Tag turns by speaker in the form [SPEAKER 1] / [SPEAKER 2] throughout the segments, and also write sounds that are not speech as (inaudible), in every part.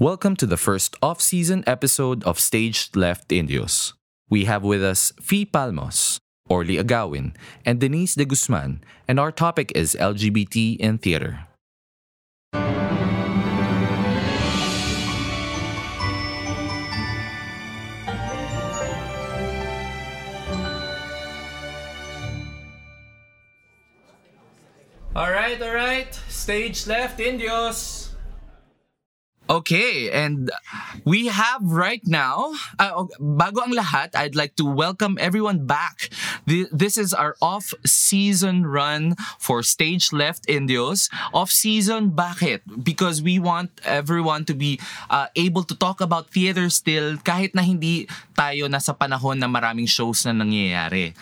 [SPEAKER 1] Welcome to the first off season episode of Stage Left Indios. We have with us Fee Palmos, Orly Agawin, and Denise de Guzman, and our topic is LGBT in theater. All right, all right. Stage left, Indios. Okay, and we have right now, uh, bago ang lahat, I'd like to welcome everyone back. Th- This is our off-season run for Stage Left Indios. Off-season, bakit? Because we want everyone to be uh, able to talk about theater still kahit na hindi tayo nasa panahon na maraming shows na nangyayari.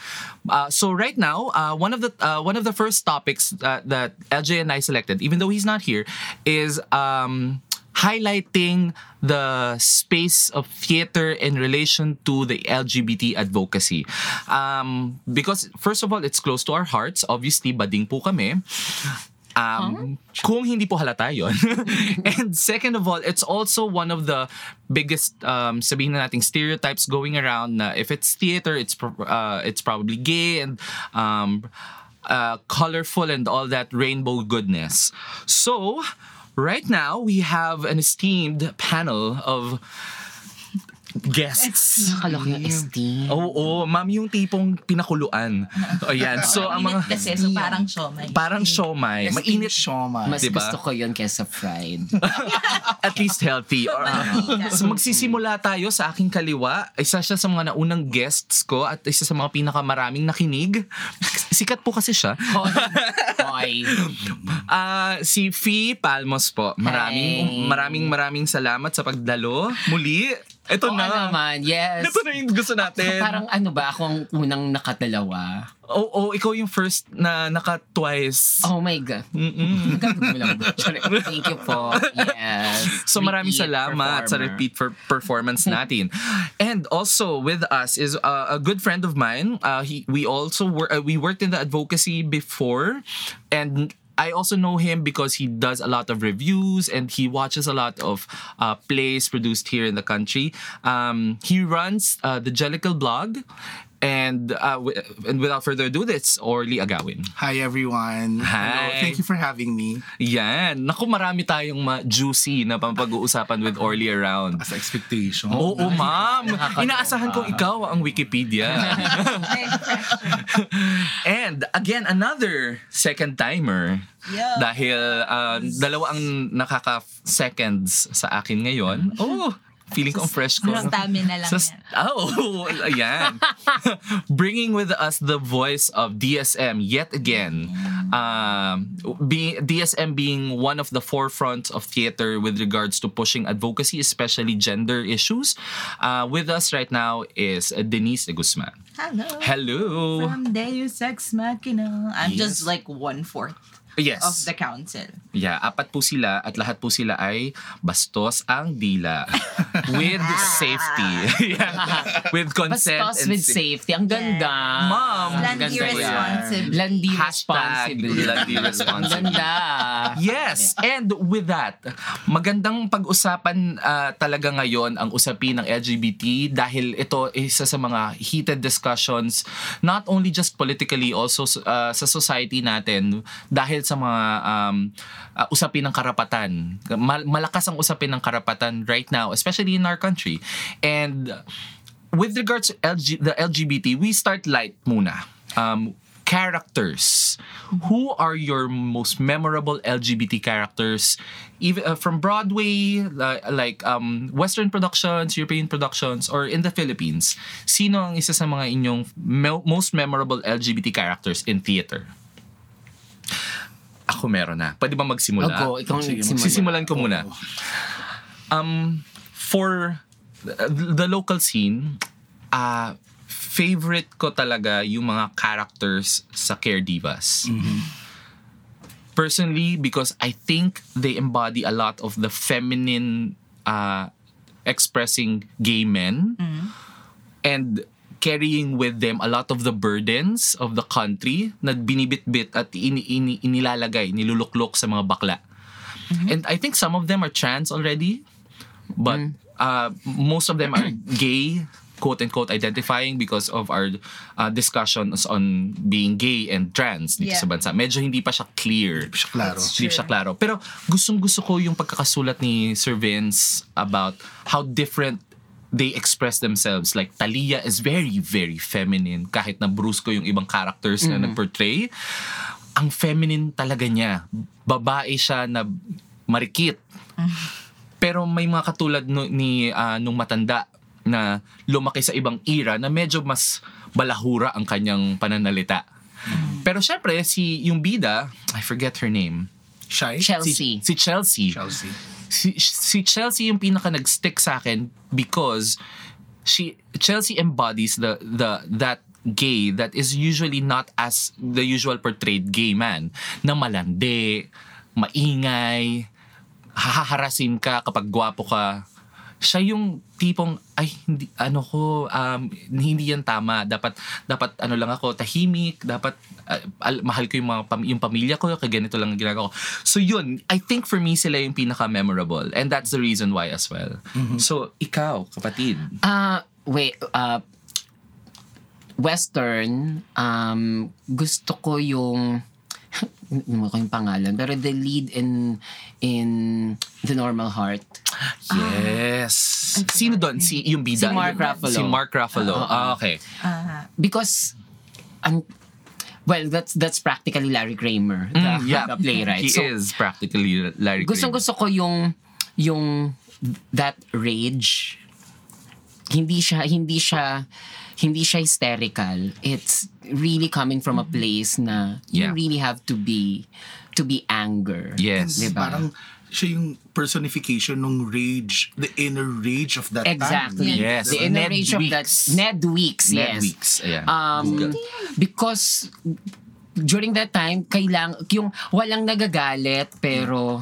[SPEAKER 1] Uh, so right now, uh, one of the uh, one of the first topics that LJ and I selected, even though he's not here, is um, highlighting the space of theater in relation to the LGBT advocacy. Um, because first of all, it's close to our hearts. Obviously, bading po kami. Um, Kung hindi po halata yun. (laughs) and second of all, it's also one of the biggest, um, sabihin na nating stereotypes going around na if it's theater, it's, pro- uh, it's probably gay and um, uh, colorful and all that rainbow goodness. So, right now, we have an esteemed panel of guests.
[SPEAKER 2] Nakalok na ST.
[SPEAKER 1] Oo, ma'am, yung tipong pinakuluan. (laughs) Ayan. So, ang mga...
[SPEAKER 3] Kasi, so parang siomay.
[SPEAKER 1] Parang siomay. Mainit
[SPEAKER 4] siomay.
[SPEAKER 2] Mas
[SPEAKER 1] Diba?
[SPEAKER 2] gusto ko yun kesa fried. (laughs)
[SPEAKER 1] at least healthy. Or, so magsisimula tayo sa aking kaliwa. Isa siya sa mga naunang guests ko at isa sa mga pinakamaraming nakinig. Sikat po kasi siya.
[SPEAKER 2] Hoy. (laughs)
[SPEAKER 1] Ah, si Fee Palmos po. Maraming
[SPEAKER 2] Hey.
[SPEAKER 1] maraming maraming salamat sa pagdalo. Muli, ito
[SPEAKER 2] Oo
[SPEAKER 1] na.
[SPEAKER 2] naman, yes.
[SPEAKER 1] Ito na yung gusto natin.
[SPEAKER 2] Parang ano ba, akong unang nakadalawa.
[SPEAKER 1] Oo, oh, ikaw yung first na naka-twice.
[SPEAKER 2] Oh my God.
[SPEAKER 1] Mm-mm. (laughs)
[SPEAKER 2] Mo lang. Thank you po. Yes.
[SPEAKER 1] So maraming
[SPEAKER 2] Repeat
[SPEAKER 1] salamat sa
[SPEAKER 2] performer.
[SPEAKER 1] repeat for performance (laughs) natin. and also with us is uh, a good friend of mine. Uh, he, we also wor- uh, we worked in the advocacy before and I also know him because he does a lot of reviews and he watches a lot of uh, plays produced here in the country. Um, he runs uh, the Jellicle blog. And uh, w- and without further ado, it's Orly Agawin.
[SPEAKER 4] Hi everyone. Hello.
[SPEAKER 1] Hi.
[SPEAKER 4] Thank you for having me.
[SPEAKER 1] Yan. Naku, marami tayong ma- juicy na pampag-uusapan with Orly around.
[SPEAKER 4] As expectation.
[SPEAKER 1] Oo, ma'am.
[SPEAKER 2] Nakakatawa.
[SPEAKER 1] Inaasahan kong ikaw ang Wikipedia. (laughs) And again, another second timer.
[SPEAKER 3] Yeah.
[SPEAKER 1] Dahil uh, dalawa ang nakaka-seconds sa akin ngayon. Oh, feeling ko ang fresh ko.
[SPEAKER 3] Stamina lang
[SPEAKER 1] Sa-
[SPEAKER 3] yan. (laughs)
[SPEAKER 1] Oh, ayan. (laughs) Bringing with us the voice of DSM yet again. Um, be, DSM being one of the forefront of theater with regards to pushing advocacy, especially gender issues. Uh, with us right now is Denise de Guzman.
[SPEAKER 3] Hello.
[SPEAKER 1] Hello.
[SPEAKER 3] From Deus Ex Machina. I'm
[SPEAKER 1] Yes.
[SPEAKER 3] just like one-fourth
[SPEAKER 1] Yes.
[SPEAKER 3] of the council.
[SPEAKER 1] Yeah, apat po sila at lahat po sila ay bastos ang dila. (laughs) with safety. (laughs) yeah. With consent
[SPEAKER 2] Bastos
[SPEAKER 1] and
[SPEAKER 2] with
[SPEAKER 1] sa-
[SPEAKER 2] safety. Ang ganda.
[SPEAKER 1] Ma'am.
[SPEAKER 2] Ang
[SPEAKER 3] Landi responsible.
[SPEAKER 2] Landi responsible.
[SPEAKER 1] Landi
[SPEAKER 2] Ang
[SPEAKER 1] responsible.
[SPEAKER 2] ganda.
[SPEAKER 1] Yes, and with that, magandang pag-usapan ah, talaga ngayon ang usapin ng LGBT dahil ito isa sa mga heated discussions not only just politically also ah, sa society natin dahil sa mga um, ah, usapin ng karapatan. Mal- malakas ang usapin ng karapatan right now, especially in our country. And with regards to LG, the LGBT, we start light muna. Um, characters. Who are your most memorable LGBT characters, even uh, from Broadway, li- like um, Western productions, European productions, or in the Philippines? Sino ang isa sa mga inyong me- most memorable LGBT characters in theater? Ako meron na. Pwede ba magsimula?
[SPEAKER 2] Go. Ikaw
[SPEAKER 4] Sige,
[SPEAKER 2] nagsimula.
[SPEAKER 1] Sisimulan ko muna. Um, for the, the local scene, uh, favorite ko talaga yung mga characters sa Care Divas. Personally, because I think they embody a lot of the feminine uh, expressing gay men and carrying with them a lot of the burdens of the country na binibit-bit at ini, ini, inilalagay, niluluklok sa mga bakla. And I think some of them are trans already. but uh, most of them are (clears throat) gay quote unquote identifying because of our uh, discussions on being gay and trans dito
[SPEAKER 3] Yeah.
[SPEAKER 1] sa bansa. Medyo hindi pa siya clear.
[SPEAKER 4] Siya klaro.
[SPEAKER 1] Hindi siya klaro. Pero gustong gusto ko yung pagkakasulat ni Sir Vince about how different they express themselves. Like, Talia is very, very feminine. Kahit na brusco yung ibang characters na nag-portray. Ang feminine talaga niya. Babae siya na marikit. (laughs) Pero may mga katulad nu- ni ah, nung matanda na lumaki sa ibang era na medyo mas balahura ang kanyang pananalita. Pero syempre, si yung bida, I forget her name.
[SPEAKER 4] Shy?
[SPEAKER 2] Chelsea.
[SPEAKER 1] Si, si Chelsea.
[SPEAKER 4] Chelsea.
[SPEAKER 1] Si, si Chelsea yung pinaka nag-stick sa akin because she Chelsea embodies the the that gay that is usually not as the usual portrayed gay man na malandi, maingay, haharasin ka kapag gwapo ka. Siya yung tipong ay hindi ano ko um, hindi yan tama. Dapat dapat ano lang ako tahimik. Dapat uh, al- mahal ko yung mga pam- yung pamilya ko kaya ganito lang ang ginagawa ko. So yun I think for me sila yung pinaka memorable and that's the reason why as well. So ikaw kapatid.
[SPEAKER 2] Ah, wait, uh, Western, um, gusto ko yung hindi (laughs) ko yung pangalan, pero the lead in in The Normal Heart.
[SPEAKER 1] yes. Sino doon? si yung bida?
[SPEAKER 2] Si Mark Ruffalo.
[SPEAKER 1] si Mark Ruffalo. Ah, okay.
[SPEAKER 3] Ah,
[SPEAKER 2] Because, ang, well, that's that's practically Larry Kramer, the,
[SPEAKER 1] Mm, yeah.
[SPEAKER 2] the playwright.
[SPEAKER 1] he
[SPEAKER 2] So,
[SPEAKER 1] is practically Larry
[SPEAKER 2] gustong
[SPEAKER 1] Kramer.
[SPEAKER 2] gusto ko yung yung that rage. Hindi siya hindi siya hindi siya hysterical it's really coming from a place na you
[SPEAKER 1] Yeah.
[SPEAKER 2] really have to be to be anger
[SPEAKER 1] yes
[SPEAKER 2] Diba?
[SPEAKER 4] Parang siya yung personification ng rage, the inner rage of that
[SPEAKER 2] exactly
[SPEAKER 4] time.
[SPEAKER 1] Yes.
[SPEAKER 2] the inner
[SPEAKER 1] Ned
[SPEAKER 2] rage of that
[SPEAKER 1] Weeks.
[SPEAKER 2] Ned Weeks
[SPEAKER 1] Ned
[SPEAKER 2] yes
[SPEAKER 1] Weeks ayan
[SPEAKER 2] um because during that time kailang yung walang nagagalit pero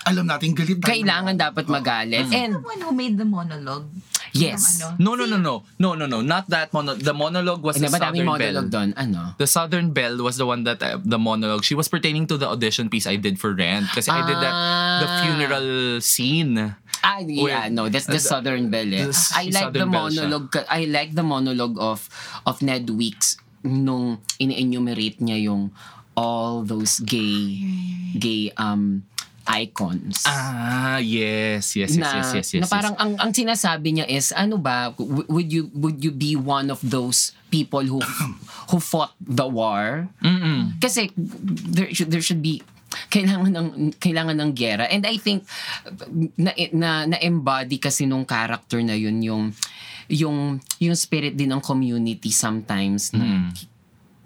[SPEAKER 4] Alam natin galit tayo.
[SPEAKER 2] kailangan dapat magalit and
[SPEAKER 3] the one who made the monologue.
[SPEAKER 2] Yes.
[SPEAKER 3] Ano?
[SPEAKER 1] No, no, no, no. No, no, no. Not that mono the monologue was
[SPEAKER 2] Ay,
[SPEAKER 1] the Southern Belle.
[SPEAKER 2] monologue doon. Ano?
[SPEAKER 1] The Southern Belle was the one that uh, the monologue. She was pertaining to the audition piece I did for Rent kasi I did that the
[SPEAKER 2] ah.
[SPEAKER 1] funeral scene.
[SPEAKER 2] Ah, yeah, no, that's the
[SPEAKER 1] uh,
[SPEAKER 2] Southern Belle. Eh.
[SPEAKER 1] The,
[SPEAKER 2] I like
[SPEAKER 1] Southern the
[SPEAKER 2] monologue. Siya. I like the monologue of of Ned Weeks nung in-enumerate niya yung all those gay gay um icons.
[SPEAKER 1] Ah, yes, yes, yes,
[SPEAKER 2] na,
[SPEAKER 1] yes, yes, yes.
[SPEAKER 2] na parang ang ang sinasabi niya is ano ba would you would you be one of those people who who fought the war
[SPEAKER 1] Mm-mm.
[SPEAKER 2] kasi there should there should be kailangan ng kailangan ng gera and I think na na, na embody kasi nung character na yun yung yung yung spirit din ng community sometimes na
[SPEAKER 1] Mm.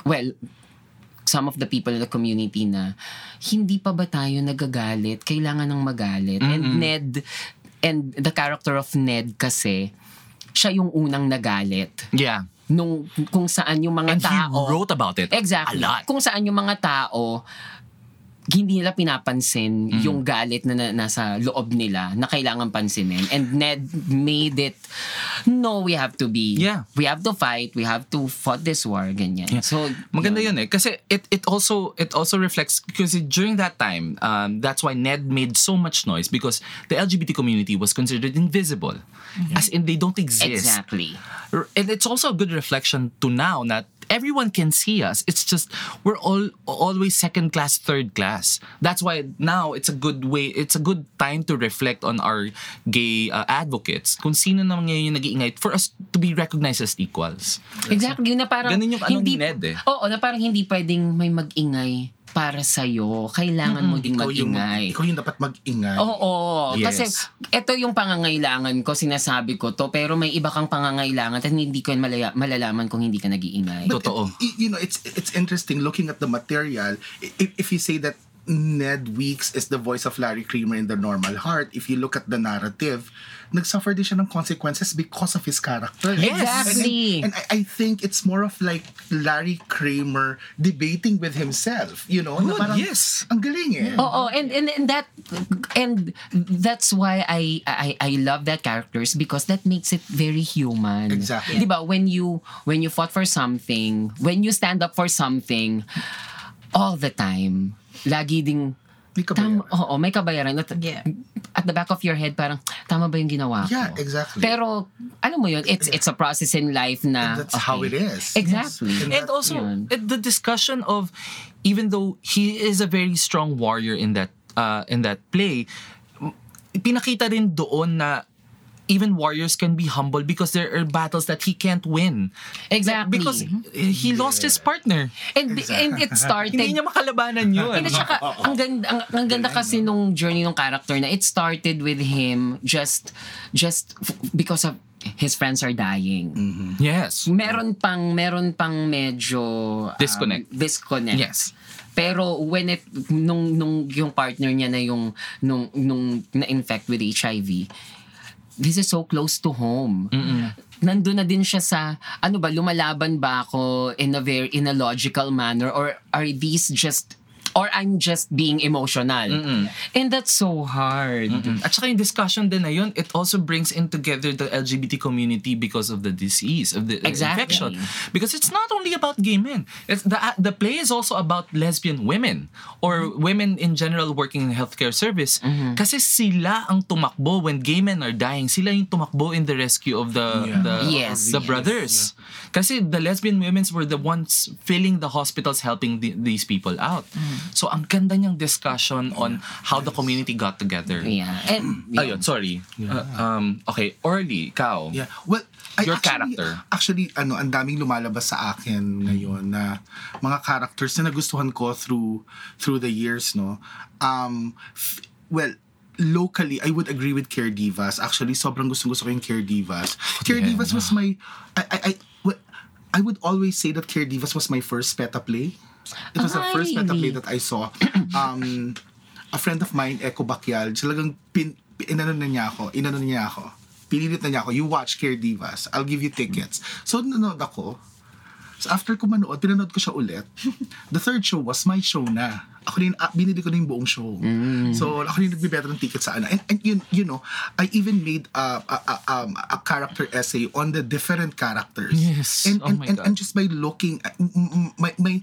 [SPEAKER 2] well some of the people in the community na hindi pa ba tayo nagagalit kailangan ng magalit and Ned and the character of Ned kasi siya yung unang nagalit
[SPEAKER 1] Yeah.
[SPEAKER 2] nung kung saan yung mga
[SPEAKER 1] And
[SPEAKER 2] tao
[SPEAKER 1] he wrote about it
[SPEAKER 2] Exactly.
[SPEAKER 1] a lot.
[SPEAKER 2] Kung saan yung mga tao, hindi nila pinapansin
[SPEAKER 1] Mm.
[SPEAKER 2] yung galit na, na nasa loob nila na kailangan pansinin. And Ned made it, no, we have to be,
[SPEAKER 1] Yeah.
[SPEAKER 2] we have to fight, we have to fight this war, ganyan. So,
[SPEAKER 1] Maganda yun eh. Kasi it, it also it also reflects because during that time, um, that's why Ned made so much noise because the LGBT community was considered invisible. As in, they don't exist.
[SPEAKER 2] Exactly.
[SPEAKER 1] And it's also a good reflection to now that everyone can see us. It's just we're all always second class, third class. That's why now it's a good way. It's a good time to reflect on our gay uh, advocates. Kung sino naman ngayon yung nag-iingay for us to be recognized as equals.
[SPEAKER 2] Exactly. Yun na parang,
[SPEAKER 1] Ganun yung ano
[SPEAKER 2] hindi,
[SPEAKER 1] ni Ned eh.
[SPEAKER 2] Oo, na parang hindi pwedeng may mag-ingay para sa'yo. Kailangan mo ding
[SPEAKER 4] Ikaw yung,
[SPEAKER 2] mag-ingay.
[SPEAKER 4] ikaw yung dapat mag-ingay.
[SPEAKER 2] Oo,
[SPEAKER 1] Yes.
[SPEAKER 2] kasi ito yung pangangailangan ko, sinasabi ko to, pero may iba kang pangangailangan at hindi ko yan malaya, malalaman kung hindi ka nag-iingay.
[SPEAKER 1] But- Totoo.
[SPEAKER 4] y- You know, it's it's interesting looking at the material. If, if you say that Ned Weeks is the voice of Larry Kramer in The Normal Heart, if you look at the narrative, nagsuffer din siya ng consequences because of his character.
[SPEAKER 2] Yes. Exactly.
[SPEAKER 4] And, and I, I think it's more of like Larry Kramer debating with himself. You know? na
[SPEAKER 1] Good,
[SPEAKER 4] parang,
[SPEAKER 1] yes.
[SPEAKER 4] Ang galing eh.
[SPEAKER 2] Oo, and, and and that and that's why I I I love that characters because that makes it very human.
[SPEAKER 4] Exactly.
[SPEAKER 2] 'Di ba? When you when you fought for something, when you stand up for something all the time, lagi ding
[SPEAKER 4] May
[SPEAKER 2] Tama,
[SPEAKER 4] kabayaran.
[SPEAKER 2] oo, may kabayaran. At,
[SPEAKER 3] Yeah.
[SPEAKER 2] at the back of your head, parang, tama ba yung ginawa ko?
[SPEAKER 4] Yeah, exactly.
[SPEAKER 2] Pero, alam mo yun, it's it's a process in life na,
[SPEAKER 4] And that's how it is.
[SPEAKER 2] Exactly.
[SPEAKER 4] And
[SPEAKER 1] and
[SPEAKER 4] that-
[SPEAKER 1] also
[SPEAKER 2] yun.
[SPEAKER 1] the discussion of even though he is a very strong warrior in that uh, in that play pinakita rin doon na even warriors can be humble because there are battles that he can't win
[SPEAKER 2] Exactly.
[SPEAKER 1] because he lost his partner
[SPEAKER 2] and, and it started,
[SPEAKER 1] hindi niya makalabanan yun
[SPEAKER 2] And at saka, ang ganda, ang, ang ganda kasi nung journey ng character na it started with him just just f- because of his friends are dying.
[SPEAKER 1] yes
[SPEAKER 2] Meron pang meron pang medyo um,
[SPEAKER 1] Disconnect.
[SPEAKER 2] disconnect.
[SPEAKER 1] Yes.
[SPEAKER 2] Pero when it nung nung yung partner niya na yung nung nung na-infect with HIV, this is so close to home. Nandun na din siya sa ano ba lumalaban ba ako in a very in a logical manner or are these just or I'm just being emotional. And that's so hard.
[SPEAKER 1] At saka yung discussion din na yun, it also brings in together the LGBT community because of the disease, of the
[SPEAKER 2] Exactly.
[SPEAKER 1] infection. Because it's not only about gay men. It's the, the play is also about lesbian women or women in general working in healthcare service. Kasi sila ang tumakbo when gay men are dying. Sila yung tumakbo in the rescue of the
[SPEAKER 4] Yeah.
[SPEAKER 1] the,
[SPEAKER 2] Yes,
[SPEAKER 1] the
[SPEAKER 2] yes.
[SPEAKER 1] brothers. Kasi the lesbian women were the ones filling the hospitals helping the, these people out. So ang ganda niyang discussion on how the community got together.
[SPEAKER 2] Yeah. And
[SPEAKER 1] Ayun, sorry. Uh, um, okay, Orly, ikaw.
[SPEAKER 4] Yeah. Well, I
[SPEAKER 1] Your
[SPEAKER 4] actually,
[SPEAKER 1] character.
[SPEAKER 4] Actually, ano, ang daming lumalabas sa akin ngayon na mga characters na nagustuhan ko through through the years, no. Um f- well, locally, I would agree with Care Divas. Actually, sobrang gustong-gusto ko yung Care Divas. Care
[SPEAKER 1] Yeah.
[SPEAKER 4] Divas was my I I I, I would always say that Care Divas was my first peta play. It was the first peta play that I saw. (clears throat) Um, a friend of mine, Eko Bakyal, talagang pin, inano na niya ako, inano na niya ako. Pinilit na niya ako, you watch Care Divas, I'll give you tickets. So, nanonood ako. So, after ko manood, pinanood ko siya ulit. (laughs) The third show was my show na. Ako din, ah, binili ko na yung buong show. So, ako din nagbibenta ng ticket sa ano. And, and yun, you know, I even made a, a, a, um, a character essay on the different characters.
[SPEAKER 1] Yes.
[SPEAKER 4] And,
[SPEAKER 1] Oh
[SPEAKER 4] and,
[SPEAKER 1] my
[SPEAKER 4] and,
[SPEAKER 1] God.
[SPEAKER 4] and just by looking, m- my, my,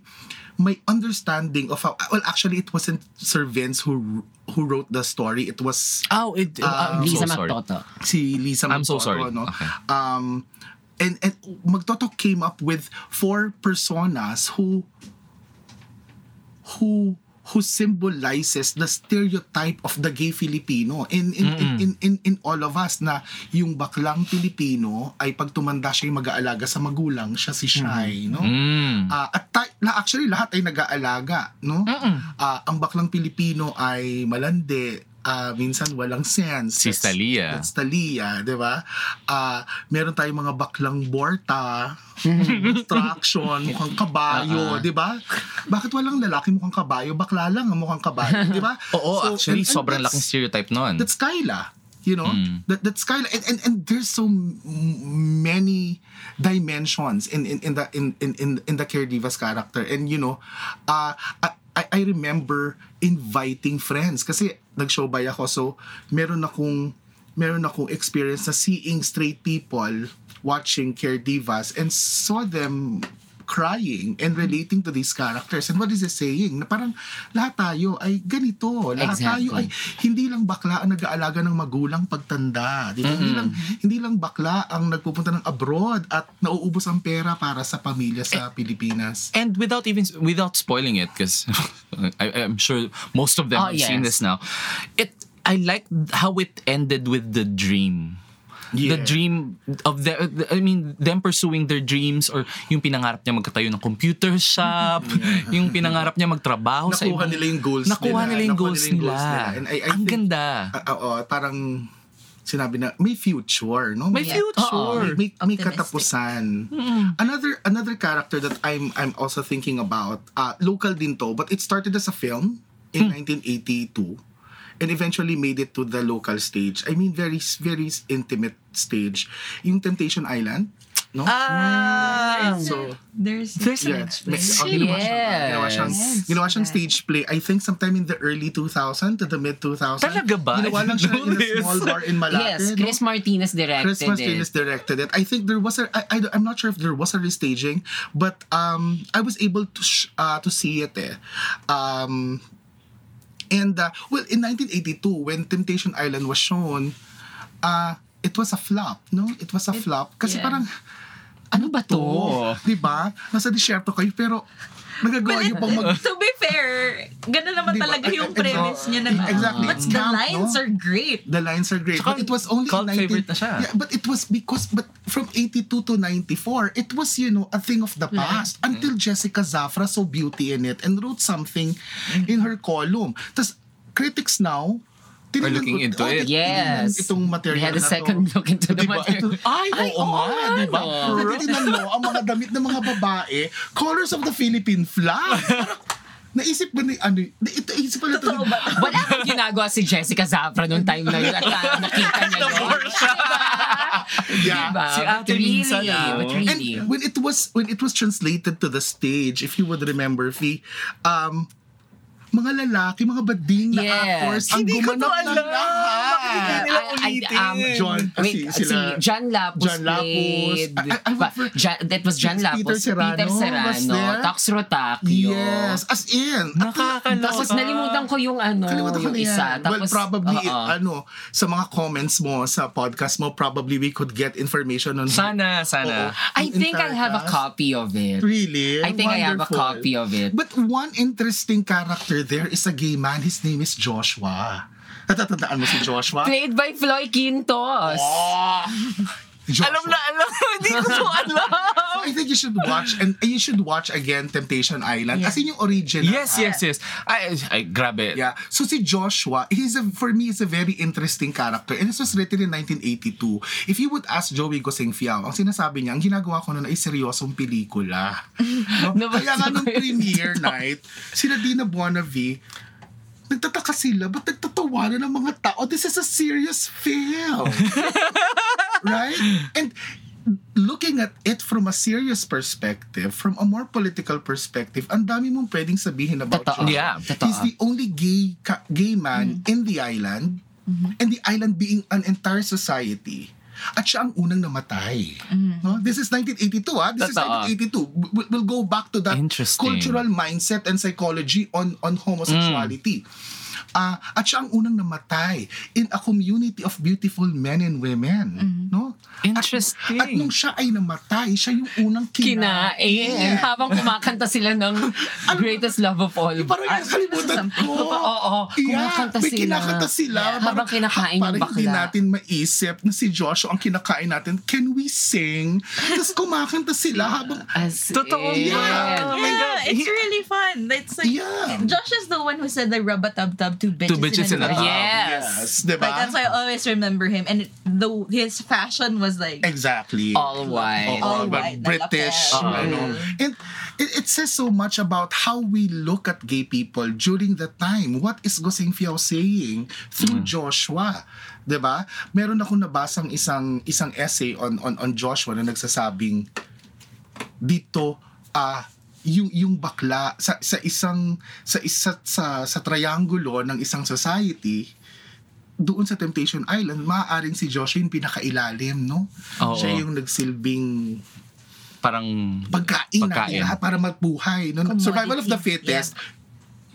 [SPEAKER 4] my understanding of how, well, actually, it wasn't Sir Vince who who wrote the story. It was
[SPEAKER 1] Oh, it,
[SPEAKER 4] Um,
[SPEAKER 1] I'm
[SPEAKER 2] Lisa
[SPEAKER 1] so sorry.
[SPEAKER 2] Magtoto.
[SPEAKER 4] si Lisa
[SPEAKER 1] I'm so
[SPEAKER 4] Magtoto,
[SPEAKER 1] sorry.
[SPEAKER 4] No?
[SPEAKER 1] Okay.
[SPEAKER 4] Um, and, and Magtoto came up with four personas who who who symbolizes the stereotype of the gay Filipino in in, in, in, in, in all of us na yung baklang Pilipino ay pag tumanda siya yung mag-aalaga sa magulang, siya si Shai, no?
[SPEAKER 1] Mm.
[SPEAKER 4] Ah, at ta- la- actually lahat ay nag-aalaga, no? Ah, ang baklang Pilipino ay malandi, ah, minsan walang sense.
[SPEAKER 1] Si Stalia.
[SPEAKER 4] That's Talia, di ba? Ah, meron tayong mga baklang borta, (laughs) traction, mukhang kabayo, di ba? Bakit walang lalaki mukhang kabayo? Bakla lang ang mukhang kabayo, di ba? (laughs)
[SPEAKER 1] Oo,
[SPEAKER 4] So,
[SPEAKER 1] actually,
[SPEAKER 4] and- and
[SPEAKER 1] sobrang laking stereotype nun.
[SPEAKER 4] that's Kyla. You know,
[SPEAKER 1] Mm.
[SPEAKER 4] that that's Kyla, and, and and there's so many dimensions in in, in the in, in in in the Care Divas character, and you know, uh, I I remember inviting friends kasi nag-show by ako, so meron akong meron akong experience na seeing straight people watching Care Divas and saw them crying and relating to these characters. And what is it saying? Na parang lahat tayo ay ganito. Lahat
[SPEAKER 2] Exactly.
[SPEAKER 4] tayo ay hindi lang bakla ang nag-aalaga ng magulang pagtanda. Di ba? Hindi lang hindi lang bakla ang nagpupunta ng abroad at nauubos ang pera para sa pamilya sa Pilipinas.
[SPEAKER 1] and without even without spoiling it because (laughs) I'm sure most of them
[SPEAKER 2] Oh,
[SPEAKER 1] have seen
[SPEAKER 2] yes.
[SPEAKER 1] this now it I like how it ended with the dream the
[SPEAKER 4] Yeah.
[SPEAKER 1] dream of the, I mean them pursuing their dreams or yung pinangarap niya magkatayo ng computer shop (laughs) yung pinangarap niya magtrabaho sa
[SPEAKER 4] Nakuha
[SPEAKER 1] ibang-
[SPEAKER 4] nila yung goals
[SPEAKER 1] nakuha
[SPEAKER 4] nila.
[SPEAKER 1] nila yung
[SPEAKER 4] Nakuha
[SPEAKER 1] goals
[SPEAKER 4] nila yung
[SPEAKER 1] nila,
[SPEAKER 4] goals nila. And I- I
[SPEAKER 1] ang
[SPEAKER 4] think-
[SPEAKER 1] ganda
[SPEAKER 4] Ah, Oo, parang sinabi na may future, no?
[SPEAKER 1] may
[SPEAKER 3] Yeah.
[SPEAKER 1] future
[SPEAKER 4] may, may, may katapusan. Another another character that I'm I'm also thinking about, uh, local din to, but it started as a film in 1982 and eventually made it to the local stage. I mean, very very intimate stage. Yung Temptation Island, no?
[SPEAKER 1] ah
[SPEAKER 4] so,
[SPEAKER 3] There's,
[SPEAKER 1] There's an
[SPEAKER 4] yeah,
[SPEAKER 1] explain-
[SPEAKER 4] may- oh, ginawa siyang- ginawa siyang,
[SPEAKER 3] Yes.
[SPEAKER 4] ginawa siyang
[SPEAKER 3] Yes.
[SPEAKER 4] stage play. I think sometime in the early 2000 to the mid 2000.
[SPEAKER 1] Talaga ba?
[SPEAKER 4] Ginawa lang siya
[SPEAKER 1] know
[SPEAKER 4] in a small bar in Malate.
[SPEAKER 2] Yes,
[SPEAKER 4] no?
[SPEAKER 2] Chris Martinez directed
[SPEAKER 4] Chris Martinez
[SPEAKER 2] it.
[SPEAKER 4] directed it. I think there was a. I, I I'm not sure if there was a restaging, but um I was able to sh- uh, to see it. Eh. Um, And, uh, well, in 1982, when Temptation Island was shown, uh, it was a flop, no? It was a flop. Kasi
[SPEAKER 3] yeah.
[SPEAKER 4] parang,
[SPEAKER 2] Ano ba to?
[SPEAKER 4] oh, di ba? Nasa disyerto kayo, pero nagagawa
[SPEAKER 3] But
[SPEAKER 4] niyo pang mag...
[SPEAKER 3] to be fair, ganun naman
[SPEAKER 4] Diba?
[SPEAKER 3] talaga yung premise niya na
[SPEAKER 4] Exactly.
[SPEAKER 3] But the
[SPEAKER 4] camp,
[SPEAKER 3] lines
[SPEAKER 4] no?
[SPEAKER 3] are great.
[SPEAKER 4] The lines are great.
[SPEAKER 1] Tsaka
[SPEAKER 4] but it was only
[SPEAKER 1] cult
[SPEAKER 4] in 19...
[SPEAKER 1] favorite na siya.
[SPEAKER 4] Yeah, but it was because, but from 82 to 94, it was, you know, a thing of the past. Until Jessica Zafra saw beauty in it and wrote something in her column. Tapos, critics now, tinignan-
[SPEAKER 1] looking into
[SPEAKER 4] oh,
[SPEAKER 1] it.
[SPEAKER 2] Yes.
[SPEAKER 4] Itong material
[SPEAKER 2] We had a second look into the
[SPEAKER 4] Diba?
[SPEAKER 2] material.
[SPEAKER 4] Ito- Ay,
[SPEAKER 2] Ay,
[SPEAKER 4] oo nga,
[SPEAKER 2] oo,
[SPEAKER 4] di ba?
[SPEAKER 2] ano?
[SPEAKER 4] Titignan mo, ang mga damit ng mga babae, colors of the Philippine flag. Naisip ba ni, ano, ito, isip pala ito.
[SPEAKER 3] Totoo ba?
[SPEAKER 2] Wala akong ginagawa si Jessica Zafra noong time na yun at ah, nakita niya yun.
[SPEAKER 4] Yeah.
[SPEAKER 2] Diba?
[SPEAKER 1] Si
[SPEAKER 2] But
[SPEAKER 1] Ate
[SPEAKER 2] really, but really.
[SPEAKER 4] And when it was when it was translated to the stage, if you would remember, Fee, um, mga lalaki, mga bading na
[SPEAKER 2] Yes.
[SPEAKER 4] actors ang
[SPEAKER 1] Hindi ko to
[SPEAKER 4] gumanap ng
[SPEAKER 1] alam.
[SPEAKER 4] lahat.
[SPEAKER 1] Hindi nila
[SPEAKER 2] I- I-
[SPEAKER 1] ulitin?
[SPEAKER 2] um,
[SPEAKER 4] John,
[SPEAKER 2] Wait,
[SPEAKER 4] si, sila,
[SPEAKER 2] si John Lapus
[SPEAKER 4] John Lapus.
[SPEAKER 2] played.
[SPEAKER 4] I- I- I
[SPEAKER 2] pa-
[SPEAKER 4] would-
[SPEAKER 2] John- that was John
[SPEAKER 4] Peter
[SPEAKER 2] Lapus.
[SPEAKER 4] Serrano
[SPEAKER 2] Peter
[SPEAKER 4] was
[SPEAKER 2] Serrano. Tax Rotakio.
[SPEAKER 4] Yes, as in.
[SPEAKER 1] Nakakaloka.
[SPEAKER 2] Tapos nalimutan ko yung ano,
[SPEAKER 4] Kalimutan ko
[SPEAKER 2] yung isa. Tapos,
[SPEAKER 4] well, probably,
[SPEAKER 2] oo.
[SPEAKER 4] ano, sa mga comments mo, sa podcast mo, probably we could get information on
[SPEAKER 1] Sana, sana.
[SPEAKER 4] Oo.
[SPEAKER 2] I think I have a
[SPEAKER 4] cast.
[SPEAKER 2] copy of it.
[SPEAKER 4] Really?
[SPEAKER 2] I think I have a
[SPEAKER 4] Wonderful.
[SPEAKER 2] copy of it.
[SPEAKER 4] But one interesting character there is a gay man. His name is Joshua. Natatandaan mo si Joshua?
[SPEAKER 2] Played by Floyd Quintos.
[SPEAKER 4] Oh! Joshua.
[SPEAKER 1] Alam na, alam. (laughs) Hindi ko to (laughs) alam.
[SPEAKER 4] So I think you should watch and you should watch again Temptation Island. As in yung original.
[SPEAKER 1] Yes, yes, yes. Ay, ay, grabe.
[SPEAKER 4] Yeah. So si Joshua, he's a, for me, is a very interesting character. And this was written in 1982. If you would ask Joey Goseng Fiao, ang sinasabi niya, ang ginagawa ko noon ay seryosong pelikula. (laughs) No? Kaya nga nung premiere night, sila Dina Buonavi, nagtataka sila, ba't nagtatawanan ng mga tao? This is a serious film. Right? And looking at it from a serious perspective, from a more political perspective, ang dami mong pwedeng sabihin about
[SPEAKER 2] Totoo.
[SPEAKER 4] Joshua.
[SPEAKER 1] Yeah,
[SPEAKER 2] totoo.
[SPEAKER 4] He's the only gay ka- gay man in the island, and the island being an entire society. At siya ang unang namatay. No? This is 1982, ah. This
[SPEAKER 2] Totoo.
[SPEAKER 4] is 1982. We- We'll go back to that cultural mindset and psychology on on homosexuality. Ah, at siya ang unang namatay in a community of beautiful men and women, no?
[SPEAKER 1] Interesting.
[SPEAKER 4] At, at nung siya ay namatay, siya yung unang kinain.
[SPEAKER 2] Kinain. Habang kumakanta sila ng Greatest Love of All.
[SPEAKER 4] Parang yung kalimutan ko.
[SPEAKER 2] Oo, kumakanta
[SPEAKER 4] may
[SPEAKER 2] sila.
[SPEAKER 4] kinakanta sila.
[SPEAKER 2] Yeah. Habang kinakain yung
[SPEAKER 4] parang hindi
[SPEAKER 2] bakla.
[SPEAKER 4] natin maisip na si Joshua ang kinakain natin. Can we sing? Tapos kumakanta sila habang...
[SPEAKER 2] As
[SPEAKER 1] Totoo
[SPEAKER 2] in.
[SPEAKER 1] yan. Oh my
[SPEAKER 3] yeah, it's really fun. It's like
[SPEAKER 4] Yeah.
[SPEAKER 3] Josh is the one who said the rub a tub tub two bitches,
[SPEAKER 1] Two bitches in a
[SPEAKER 3] tub.
[SPEAKER 1] tub.
[SPEAKER 2] Yes.
[SPEAKER 4] Yes, diba?
[SPEAKER 3] Like that's why I always remember him, and it, the his fashion was like
[SPEAKER 4] Exactly.
[SPEAKER 2] All white.
[SPEAKER 3] All
[SPEAKER 4] but
[SPEAKER 3] white
[SPEAKER 4] British.
[SPEAKER 3] lapel.
[SPEAKER 4] ano. And it, it says so much about how we look at gay people during the time. What is Goseng Fiao saying through Joshua? 'Di ba? Meron akong nabasang isang isang essay on on on Joshua na nagsasabing dito ah yung yung bakla sa sa isang sa isa sa sa triangulo ng isang society doon sa Temptation Island, maaaring si Joshua yung pinakailalim, no?
[SPEAKER 1] Oo.
[SPEAKER 4] Siya yung nagsilbing
[SPEAKER 1] Parang,
[SPEAKER 4] pagkain,
[SPEAKER 1] Pagkain.
[SPEAKER 4] natin para magbuhay. No?
[SPEAKER 3] Commodity.
[SPEAKER 4] Survival of the fittest,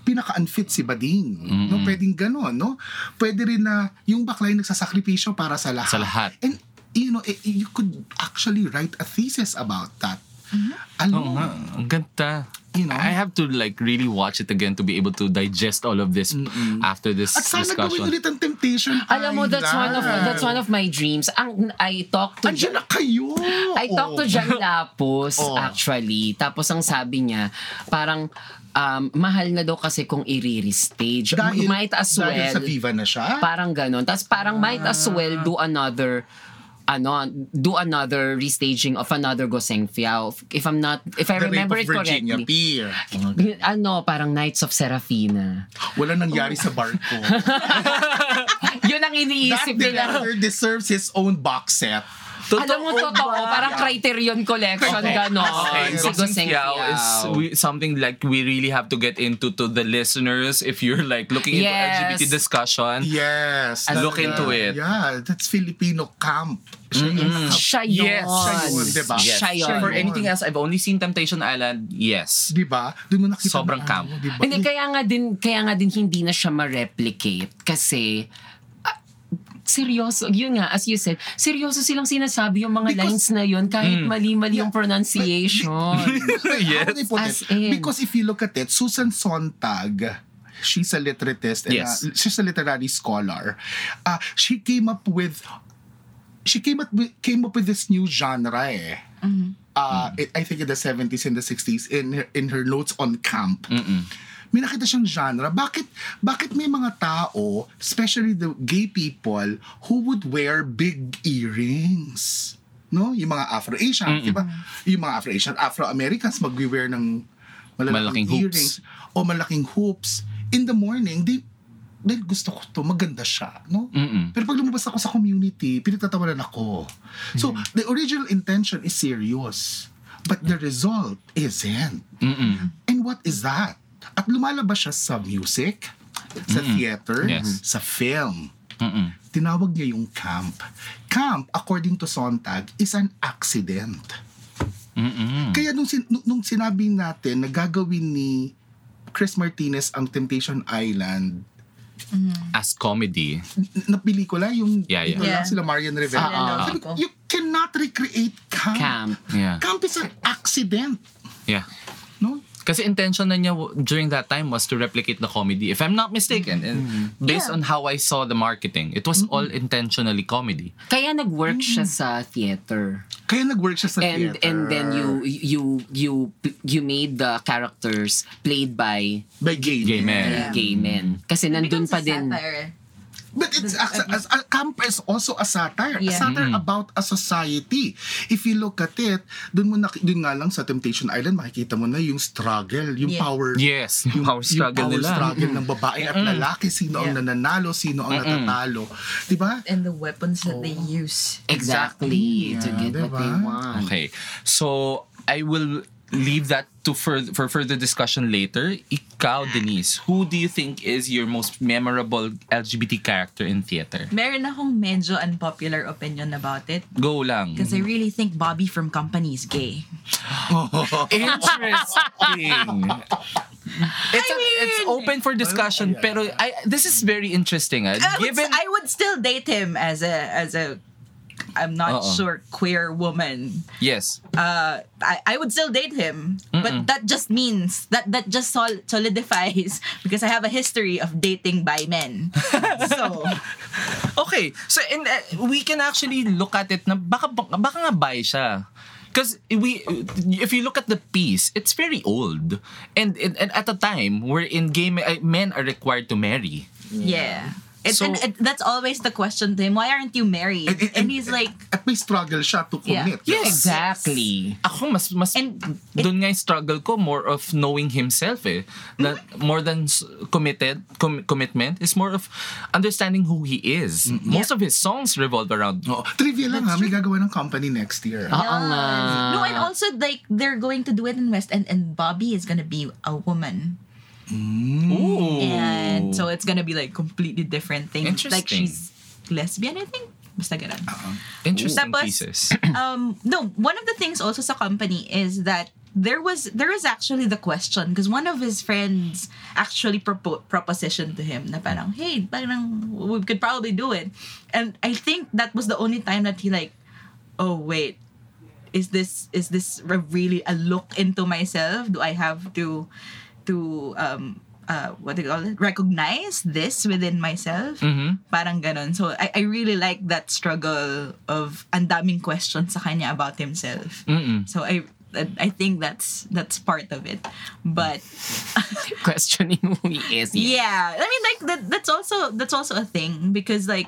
[SPEAKER 4] pinaka-unfit si Bading. No? Pwedeng gano'n, no? Pwede rin na yung bakla yung nagsasakripisyo para sa lahat.
[SPEAKER 1] Sa lahat.
[SPEAKER 4] And, you know, eh, you could actually write a thesis about that. Alam
[SPEAKER 1] oo
[SPEAKER 4] mo,
[SPEAKER 1] nga, ang ganda.
[SPEAKER 4] You know?
[SPEAKER 1] I have to like really watch it again to be able to digest all of this after this
[SPEAKER 4] at sana gawin
[SPEAKER 1] discussion.
[SPEAKER 4] ulit ang Temptation
[SPEAKER 2] Alam mo, that's one of that's one of my dreams. Ang I talked to
[SPEAKER 4] Andiyan na kayo!
[SPEAKER 2] I talked to
[SPEAKER 4] Oh.
[SPEAKER 2] John Lapus
[SPEAKER 4] Oh.
[SPEAKER 2] actually. Tapos ang sabi niya, parang um, mahal na daw kasi kung i-re-stage.
[SPEAKER 4] Dahil,
[SPEAKER 2] might as well.
[SPEAKER 4] dahil sa Viva na siya?
[SPEAKER 2] Parang ganon. Tapos parang might as well do another ano, do another restaging of another Goseng Fiao. If I'm not, if I
[SPEAKER 4] The
[SPEAKER 2] remember
[SPEAKER 4] of
[SPEAKER 2] it
[SPEAKER 4] Virginia
[SPEAKER 2] correctly.
[SPEAKER 4] Pier.
[SPEAKER 2] Ano, parang Knights of Serafina.
[SPEAKER 4] Wala nangyari sa barko. (laughs)
[SPEAKER 2] Yun ang
[SPEAKER 4] That
[SPEAKER 2] iniisip nila.
[SPEAKER 4] director deserves his own box set.
[SPEAKER 2] Alam mo, totoo. Parang criterion collection, ganon.
[SPEAKER 1] Okay,
[SPEAKER 2] Sigo
[SPEAKER 1] Gosing
[SPEAKER 2] Sing
[SPEAKER 1] Piao is we, something like we really have to get into to the listeners if you're like looking into
[SPEAKER 2] Yes.
[SPEAKER 1] LGBT discussion.
[SPEAKER 4] Yes.
[SPEAKER 2] And
[SPEAKER 1] look into it.
[SPEAKER 4] Yeah, that's Filipino camp. Siya camp.
[SPEAKER 2] Siya yun.
[SPEAKER 1] Yes,
[SPEAKER 4] siya yun, diba?
[SPEAKER 1] Yes.
[SPEAKER 2] Siya yun.
[SPEAKER 1] For anything else, I've only seen Temptation Island. Yes.
[SPEAKER 4] Di ba? Doon mo nakita
[SPEAKER 1] Sobrang
[SPEAKER 4] na,
[SPEAKER 1] camp.
[SPEAKER 4] ano, di ba?
[SPEAKER 2] Hindi, kaya nga din, kaya nga din hindi na siya ma-replicate kasi seryoso, yun nga, as you said, seryoso silang sinasabi yung mga
[SPEAKER 4] Because-
[SPEAKER 2] lines na yun kahit mali-mali yung pronunciation. (laughs)
[SPEAKER 1] yes.
[SPEAKER 4] How do they put
[SPEAKER 2] As
[SPEAKER 4] it?
[SPEAKER 2] in.
[SPEAKER 4] Because if you look at it, Susan Sontag, she's a litteratist and
[SPEAKER 1] Yes.
[SPEAKER 4] a- she's a literary scholar. Uh, she came up with she came up with, came up with this new genre eh. Uh, it- I think in the 70s and the 60s in her, in her notes on camp. May nakita siyang genre. Bakit bakit may mga tao, especially the gay people, who would wear big earrings? No? Yung mga Afro-Asian, di ba? Yung mga Afro-Asian, Afro-Americans magwi-wear ng malalaking
[SPEAKER 1] Malaking hoops.
[SPEAKER 4] earrings o malaking hoops. In the morning, they dahil gusto ko to, maganda siya, no?
[SPEAKER 1] Mm-mm.
[SPEAKER 4] Pero pag lumabas ako sa community, pinagtatawanan ako. So, the original intention is serious. But the result isn't.
[SPEAKER 1] Mm-mm.
[SPEAKER 4] And what is that? At lumalabas siya sa music, sa theater,
[SPEAKER 1] Yes.
[SPEAKER 4] sa film.
[SPEAKER 1] Mm-mm.
[SPEAKER 4] Tinawag niya yung camp. Camp, according to Sontag, is an accident.
[SPEAKER 1] Mm-mm.
[SPEAKER 4] Kaya nung, sin- nung- sinabi natin na gagawin ni Chris Martinez ang Temptation Island
[SPEAKER 1] As comedy.
[SPEAKER 4] n- na pelikula, yung
[SPEAKER 1] Yeah, yeah.
[SPEAKER 3] Yeah.
[SPEAKER 4] sila Marian Rivera. Sabi ko,
[SPEAKER 3] ah.
[SPEAKER 4] you cannot recreate camp.
[SPEAKER 2] Camp.
[SPEAKER 1] Yeah.
[SPEAKER 4] Camp is an accident.
[SPEAKER 1] Yeah.
[SPEAKER 4] No?
[SPEAKER 1] Kasi intention na niya during that time was to replicate the comedy. If I'm not mistaken, and based
[SPEAKER 3] Yeah.
[SPEAKER 1] on how I saw the marketing, it was all intentionally comedy.
[SPEAKER 2] Kaya nag-work siya sa theater.
[SPEAKER 4] Kaya nag-work siya sa
[SPEAKER 2] and
[SPEAKER 4] theater.
[SPEAKER 2] and then you you you you made the characters played by
[SPEAKER 4] By gay,
[SPEAKER 1] Gay men.
[SPEAKER 3] Yeah.
[SPEAKER 2] gay men kasi nandun
[SPEAKER 3] Becomes
[SPEAKER 2] pa din
[SPEAKER 3] satire.
[SPEAKER 4] But it's as, as, a camp is also a satire. A
[SPEAKER 3] Yeah.
[SPEAKER 4] satire about a society. If you look at it, dun mo na, dun nga lang sa Temptation Island, makikita mo na yung struggle, yung
[SPEAKER 3] Yeah.
[SPEAKER 4] power.
[SPEAKER 1] Yes, yung power struggle
[SPEAKER 4] yung power
[SPEAKER 1] nila.
[SPEAKER 4] struggle ng babae at lalaki. Sino ang
[SPEAKER 3] Yeah.
[SPEAKER 4] nananalo, sino ang natatalo. Di ba?
[SPEAKER 3] And the weapons that they use.
[SPEAKER 2] exactly to
[SPEAKER 4] Yeah,
[SPEAKER 2] get what
[SPEAKER 4] diba?
[SPEAKER 2] they want.
[SPEAKER 1] Okay. So, I will leave that to fur- for further discussion later. Ikaw, Denise, who do you think is your most memorable LGBT character in theater?
[SPEAKER 3] Meron akong medyo unpopular opinion about it.
[SPEAKER 1] Go lang.
[SPEAKER 3] Because I really think Bobby from Company is gay. (laughs)
[SPEAKER 1] Interesting. It's, a- it's open for discussion, pero I, this is very interesting. ah.
[SPEAKER 3] I would, I would still date him as a as a I'm not
[SPEAKER 1] Oo.
[SPEAKER 3] sure queer woman.
[SPEAKER 1] yes,
[SPEAKER 3] Uh, I, I would still date him, but that just means that that just sol- solidifies (laughs) because I have a history of dating by men. (laughs) so
[SPEAKER 1] Okay. So and uh, we can actually look at it na baka baka nga bi siya. Because we, if you look at the piece, it's very old, and, and, and at a time wherein gay me- uh, men are required to marry.
[SPEAKER 3] yeah. It,
[SPEAKER 1] So-
[SPEAKER 3] and it, that's always the question to him. Why aren't you married?
[SPEAKER 4] And- and-
[SPEAKER 3] And, he's like,
[SPEAKER 4] At may struggle siya to
[SPEAKER 3] Yeah.
[SPEAKER 4] commit.
[SPEAKER 1] Yes.
[SPEAKER 2] Exactly.
[SPEAKER 1] Ako mas mas
[SPEAKER 3] And
[SPEAKER 1] doon nga yung struggle ko more of knowing himself eh. That more than committed com- commitment is more of understanding who he is. Most of his songs revolve around
[SPEAKER 4] Oo. Trivia lang ha, may gagawa ng company next year.
[SPEAKER 2] Oo nga.
[SPEAKER 3] no, and also like they're going to do it in West, and and Bobby is gonna be a woman.
[SPEAKER 1] Ooh.
[SPEAKER 3] and so it's gonna be like completely different things. Like she's lesbian, I think. Basta ganun.
[SPEAKER 1] interesting
[SPEAKER 3] Tapos-
[SPEAKER 1] pieces. (clears throat)
[SPEAKER 3] Um, no, one of the things also sa company is that there was there was actually the question because one of his friends actually propo- propositioned to him na parang hey parang we could probably do it and I think that was the only time that he like oh wait is this is this really a look into myself do I have to to um uh, what do you call it? Recognize this within myself. Parang ganon so I, I really like that struggle of daming questions sa kanya about himself.
[SPEAKER 1] Mm-mm.
[SPEAKER 3] so I I think that's that's part of it. But (laughs)
[SPEAKER 2] Questioning who he is.
[SPEAKER 3] yeah. I mean like that that's also that's also a thing because like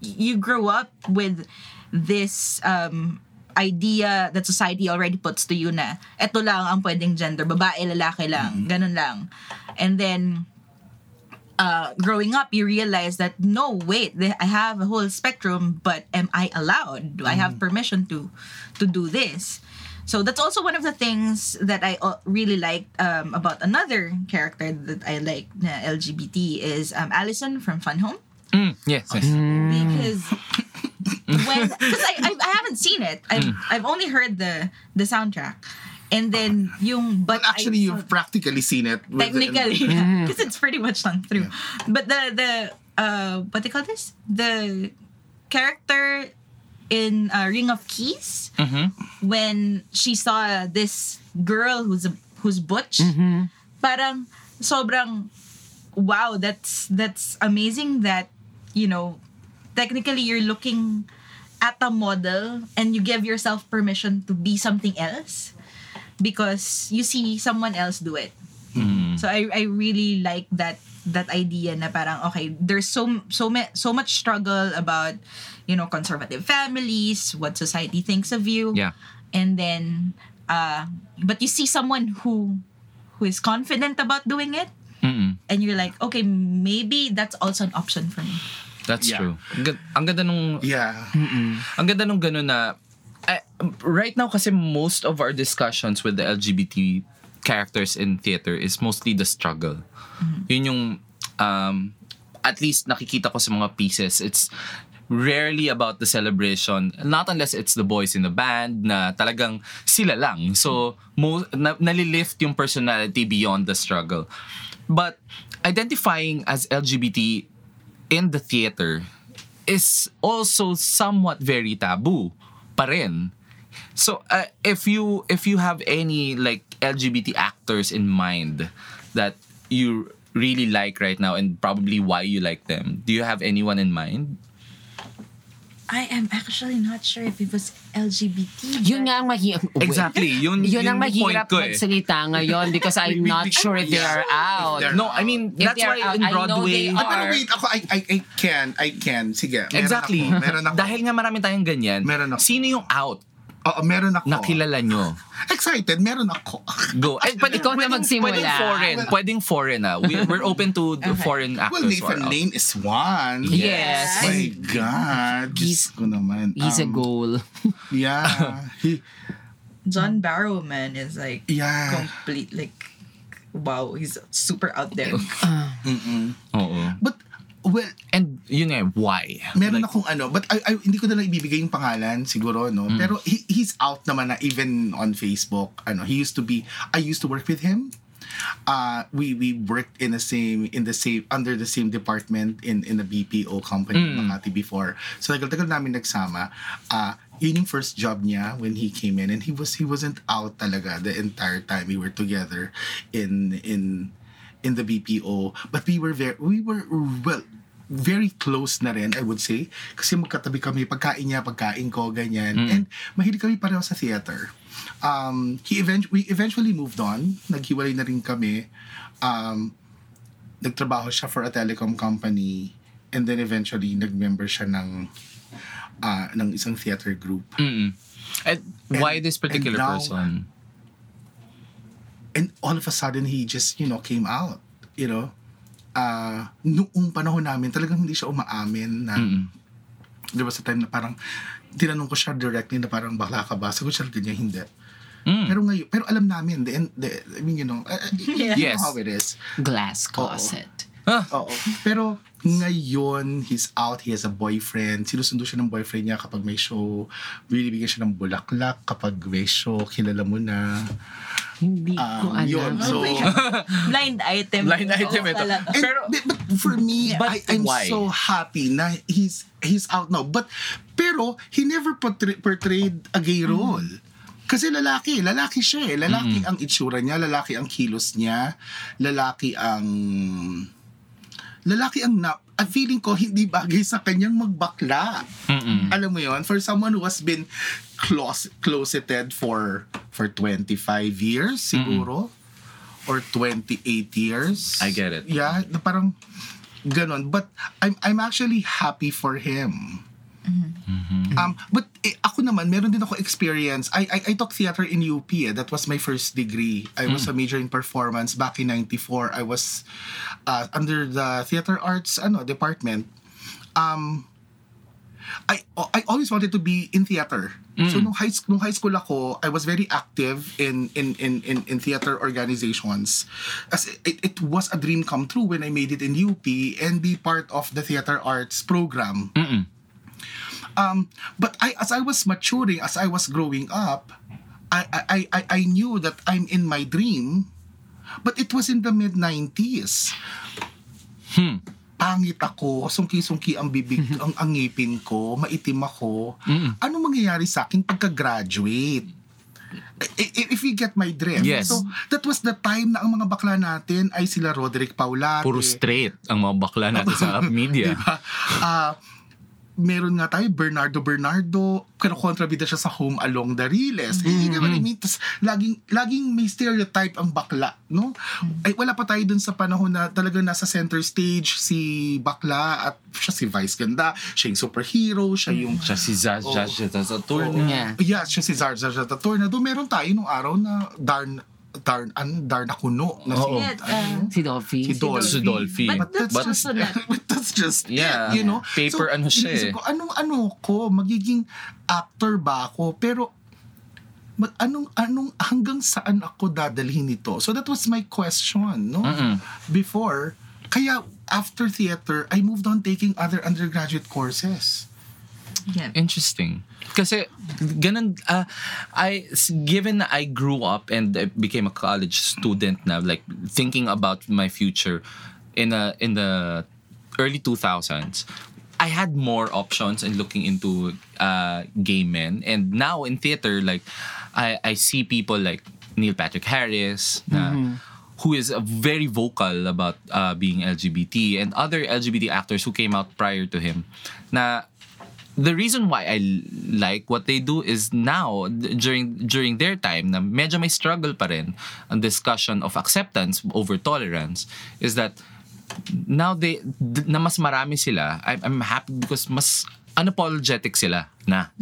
[SPEAKER 3] you grow up with this um idea that society already puts to you na eto lang ang pwedeng gender babae lalaki lang ganun lang and then uh, growing up, you realize that no, wait, I have a whole spectrum, but am I allowed? Do I have permission to to do this? So that's also one of the things that I uh, really liked um, about another character that I like na LGBT is um, Allison from Fun Home
[SPEAKER 1] Mm, yes, yes.
[SPEAKER 3] because when because I, I I haven't seen it. I've I've only heard the the soundtrack. And then yung but
[SPEAKER 4] But actually,
[SPEAKER 3] I,
[SPEAKER 4] you've practically seen it. with the-
[SPEAKER 3] technically because it's pretty much done through. But the the uh what they call this? The character in uh, Ring of Keys when she saw this girl who's a, who's butch parang sobrang wow that's that's amazing that you know technically you're looking at a model and you give yourself permission to be something else because you see someone else do it so I I really like that that idea na parang okay there's so so ma- so much struggle about you know conservative families what society thinks of you
[SPEAKER 1] Yeah.
[SPEAKER 3] and then uh but you see someone who who is confident about doing it
[SPEAKER 1] Mm-mm.
[SPEAKER 3] and you're like okay maybe that's also an option for me
[SPEAKER 1] That's
[SPEAKER 4] Yeah.
[SPEAKER 1] true. Ang gan- Ang ganda nung
[SPEAKER 4] Yeah.
[SPEAKER 1] Ang ganda nung ganun na eh, right now kasi most of our discussions with the LGBT characters in theater is mostly the struggle. Yun yung um, at least nakikita ko sa mga pieces. It's rarely about the celebration. Not unless it's the boys in the band na talagang sila lang. So, mo, na, nalilift yung personality beyond the struggle. But identifying as LGBT in the theater is also somewhat very taboo pa rin. So uh, if you if you have any like LGBT actors in mind that you really like right now and probably why you like them, do you have anyone in mind?
[SPEAKER 3] I am actually not sure if it was LGBT
[SPEAKER 2] Yun nga ang mahirap.
[SPEAKER 1] Exactly. Yun,
[SPEAKER 2] Yun ang
[SPEAKER 1] yung point
[SPEAKER 2] mahirap
[SPEAKER 1] ko eh.
[SPEAKER 2] magsalita ngayon because I'm not sure if they are out.
[SPEAKER 4] they're
[SPEAKER 1] No, I mean
[SPEAKER 2] If
[SPEAKER 1] that's why
[SPEAKER 2] out,
[SPEAKER 1] in
[SPEAKER 2] I know
[SPEAKER 1] Broadway
[SPEAKER 2] they
[SPEAKER 4] Ah, pero
[SPEAKER 2] are.
[SPEAKER 4] wait, ako, I, I, I can, I can. Sige, meron
[SPEAKER 1] Exactly.
[SPEAKER 4] Ako, meron ako.
[SPEAKER 1] Dahil nga marami tayong ganyan.
[SPEAKER 4] Meron ako.
[SPEAKER 1] Sino yung out
[SPEAKER 4] Oo, meron ako.
[SPEAKER 1] na kilala nyo?
[SPEAKER 4] Excited, meron ako.
[SPEAKER 1] Go. Eh, pwede,
[SPEAKER 2] Ikaw na magsimula.
[SPEAKER 1] Pwedeng foreign.
[SPEAKER 4] Well-
[SPEAKER 1] Pwedeng foreign ah. We, we're open to the foreign
[SPEAKER 4] well,
[SPEAKER 1] actors. are
[SPEAKER 4] Nathan. Lane is one.
[SPEAKER 2] Yes.
[SPEAKER 4] My God.
[SPEAKER 2] He's-
[SPEAKER 4] ko naman.
[SPEAKER 2] He's a
[SPEAKER 4] Um,
[SPEAKER 2] goal.
[SPEAKER 4] Yeah. (laughs) He,
[SPEAKER 3] John Barrowman is like
[SPEAKER 4] Yeah.
[SPEAKER 3] complete like wow he's super out there (laughs)
[SPEAKER 1] Oo.
[SPEAKER 4] but, well,
[SPEAKER 1] And yun nga, why?
[SPEAKER 4] meron
[SPEAKER 1] Like,
[SPEAKER 4] akong ano, but I, I, hindi ko na lang ibibigay yung pangalan siguro, no?
[SPEAKER 1] Mm.
[SPEAKER 4] Pero he, he's out naman na even on Facebook. Ano, he used to be, I used to work with him. Uh, we we worked in the same in the same under the same department in in the BPO company
[SPEAKER 1] Mm.
[SPEAKER 4] Makati before. So tagal-tagal namin nagsama. Uh, yun yung first job niya when he came in and he was he wasn't out talaga the entire time we were together in in in the BPO. But we were very, we were, well, very close na rin, I would say. Kasi magkatabi kami, pagkain niya, pagkain ko, ganyan. And mahilig kami pareho sa theater. Um, he event- we eventually moved on. Naghiwalay na rin kami. Um, nagtrabaho siya for a telecom company. And then eventually, nag-member siya ng ah, ng isang theater group.
[SPEAKER 1] Mm-mm. And why this particular
[SPEAKER 4] and now-
[SPEAKER 1] person?
[SPEAKER 4] And all of a sudden he just you know came out you know uh noong panahon namin talagang hindi siya umaamin na
[SPEAKER 1] Mm-mm.
[SPEAKER 4] there was a time na parang tinanong ko siya directly na parang bakla ka ba sagot siya ganyan hindi
[SPEAKER 1] Mm.
[SPEAKER 4] pero ngayon pero alam namin the, end- the I mean you know uh, uh, you
[SPEAKER 1] Yes.
[SPEAKER 4] know how it is
[SPEAKER 2] Glass closet.
[SPEAKER 1] Ah,
[SPEAKER 4] Oo. Pero ngayon, he's out, he has a boyfriend. Sinusundo siya ng boyfriend niya kapag may show. Binibigyan siya ng bulaklak kapag may show. Kilala mo na.
[SPEAKER 2] Hindi ko
[SPEAKER 4] Um,
[SPEAKER 2] alam.
[SPEAKER 4] yun. So, (laughs)
[SPEAKER 3] blind item
[SPEAKER 1] Blind item ito.
[SPEAKER 4] And,
[SPEAKER 1] Pero-
[SPEAKER 4] but, but for me,
[SPEAKER 1] But
[SPEAKER 4] I, I'm
[SPEAKER 1] why?
[SPEAKER 4] so happy na he's he's out now. But pero he never portray, portrayed a gay role. Kasi lalaki, lalaki siya eh. Lalaki ang itsura niya, lalaki ang kilos niya, lalaki ang lalaki ang na, ang feeling ko hindi bagay sa kanyang magbakla.
[SPEAKER 1] Mm-mm.
[SPEAKER 4] Alam mo yon for someone who has been close, closeted for for 25 years siguro or 28 years.
[SPEAKER 1] I get it.
[SPEAKER 4] Yeah, na parang ganon. But I'm I'm actually happy for him. Um, but eh, ako naman, meron din ako experience. I, I, I took theater in UP. Eh. That was my first degree. I was a major in performance back in 94. I was uh, under the theater arts ano department. Um, I I always wanted to be in theater. So nung high nung high school ako, I was very active in in in in, in theater organizations. As it, it was a dream come true when I made it in UP and be part of the theater arts program. Um, but I as I was maturing, as I was growing up, I I I, I knew that I'm in my dream, but it was in the mid 90s. Pangit ako, sungki-sungki ang bibig, ang, ang ngipin ko, maitim ako. Ano mangyayari sa akin pagka-graduate? If you get my drift.
[SPEAKER 1] Yes.
[SPEAKER 4] So, that was the time na ang mga bakla natin ay sila Roderick Paulate.
[SPEAKER 1] Puro straight ang mga bakla natin sa (laughs) media.
[SPEAKER 4] Diba? Ah, meron nga tayo, Bernardo Bernardo, kontrabida siya sa Home Along the Riles. Mm-hmm. You know what I mean? Tas, laging, laging may stereotype ang bakla, no? Ay, wala pa tayo dun sa panahon na talagang nasa center stage si bakla at siya si Vice Ganda, siya yung superhero, siya yung...
[SPEAKER 1] Siya si Zaz,
[SPEAKER 4] Oh.
[SPEAKER 1] Zaz, sa tour
[SPEAKER 4] Oo.
[SPEAKER 2] Yeah.
[SPEAKER 4] Yeah, siya si Zar Zar Zar Tornado. Meron tayo nung araw na Darn Darn an Darn na kuno na si.
[SPEAKER 3] Yes,
[SPEAKER 4] ano,
[SPEAKER 2] Si Dolphy.
[SPEAKER 4] Si Dol.
[SPEAKER 1] Si Dolphy.
[SPEAKER 3] But that's
[SPEAKER 1] But-
[SPEAKER 3] also not (laughs)
[SPEAKER 4] but that's just
[SPEAKER 1] Yeah.
[SPEAKER 4] you know
[SPEAKER 1] Paper ano siya eh.
[SPEAKER 4] ko anong ano ko magiging actor ba ako pero mag, anong anong hanggang saan ako dadalhin ito so that was my question no
[SPEAKER 1] Mm-mm.
[SPEAKER 4] before kaya after theater I moved on taking other undergraduate courses
[SPEAKER 3] yeah.
[SPEAKER 1] Interesting. Kasi ganun uh, I given I grew up and I became a college student now like thinking about my future in a in the early 2000s I had more options in looking into uh, gay men and now in theater like I I see people like Neil Patrick Harris na who is very vocal about uh, being LGBT and other LGBT actors who came out prior to him na the reason why I like what they do is now during during their time na medyo may struggle pa rin ang discussion of acceptance over tolerance is that now they na mas marami sila I'm, I'm happy because mas unapologetic sila na.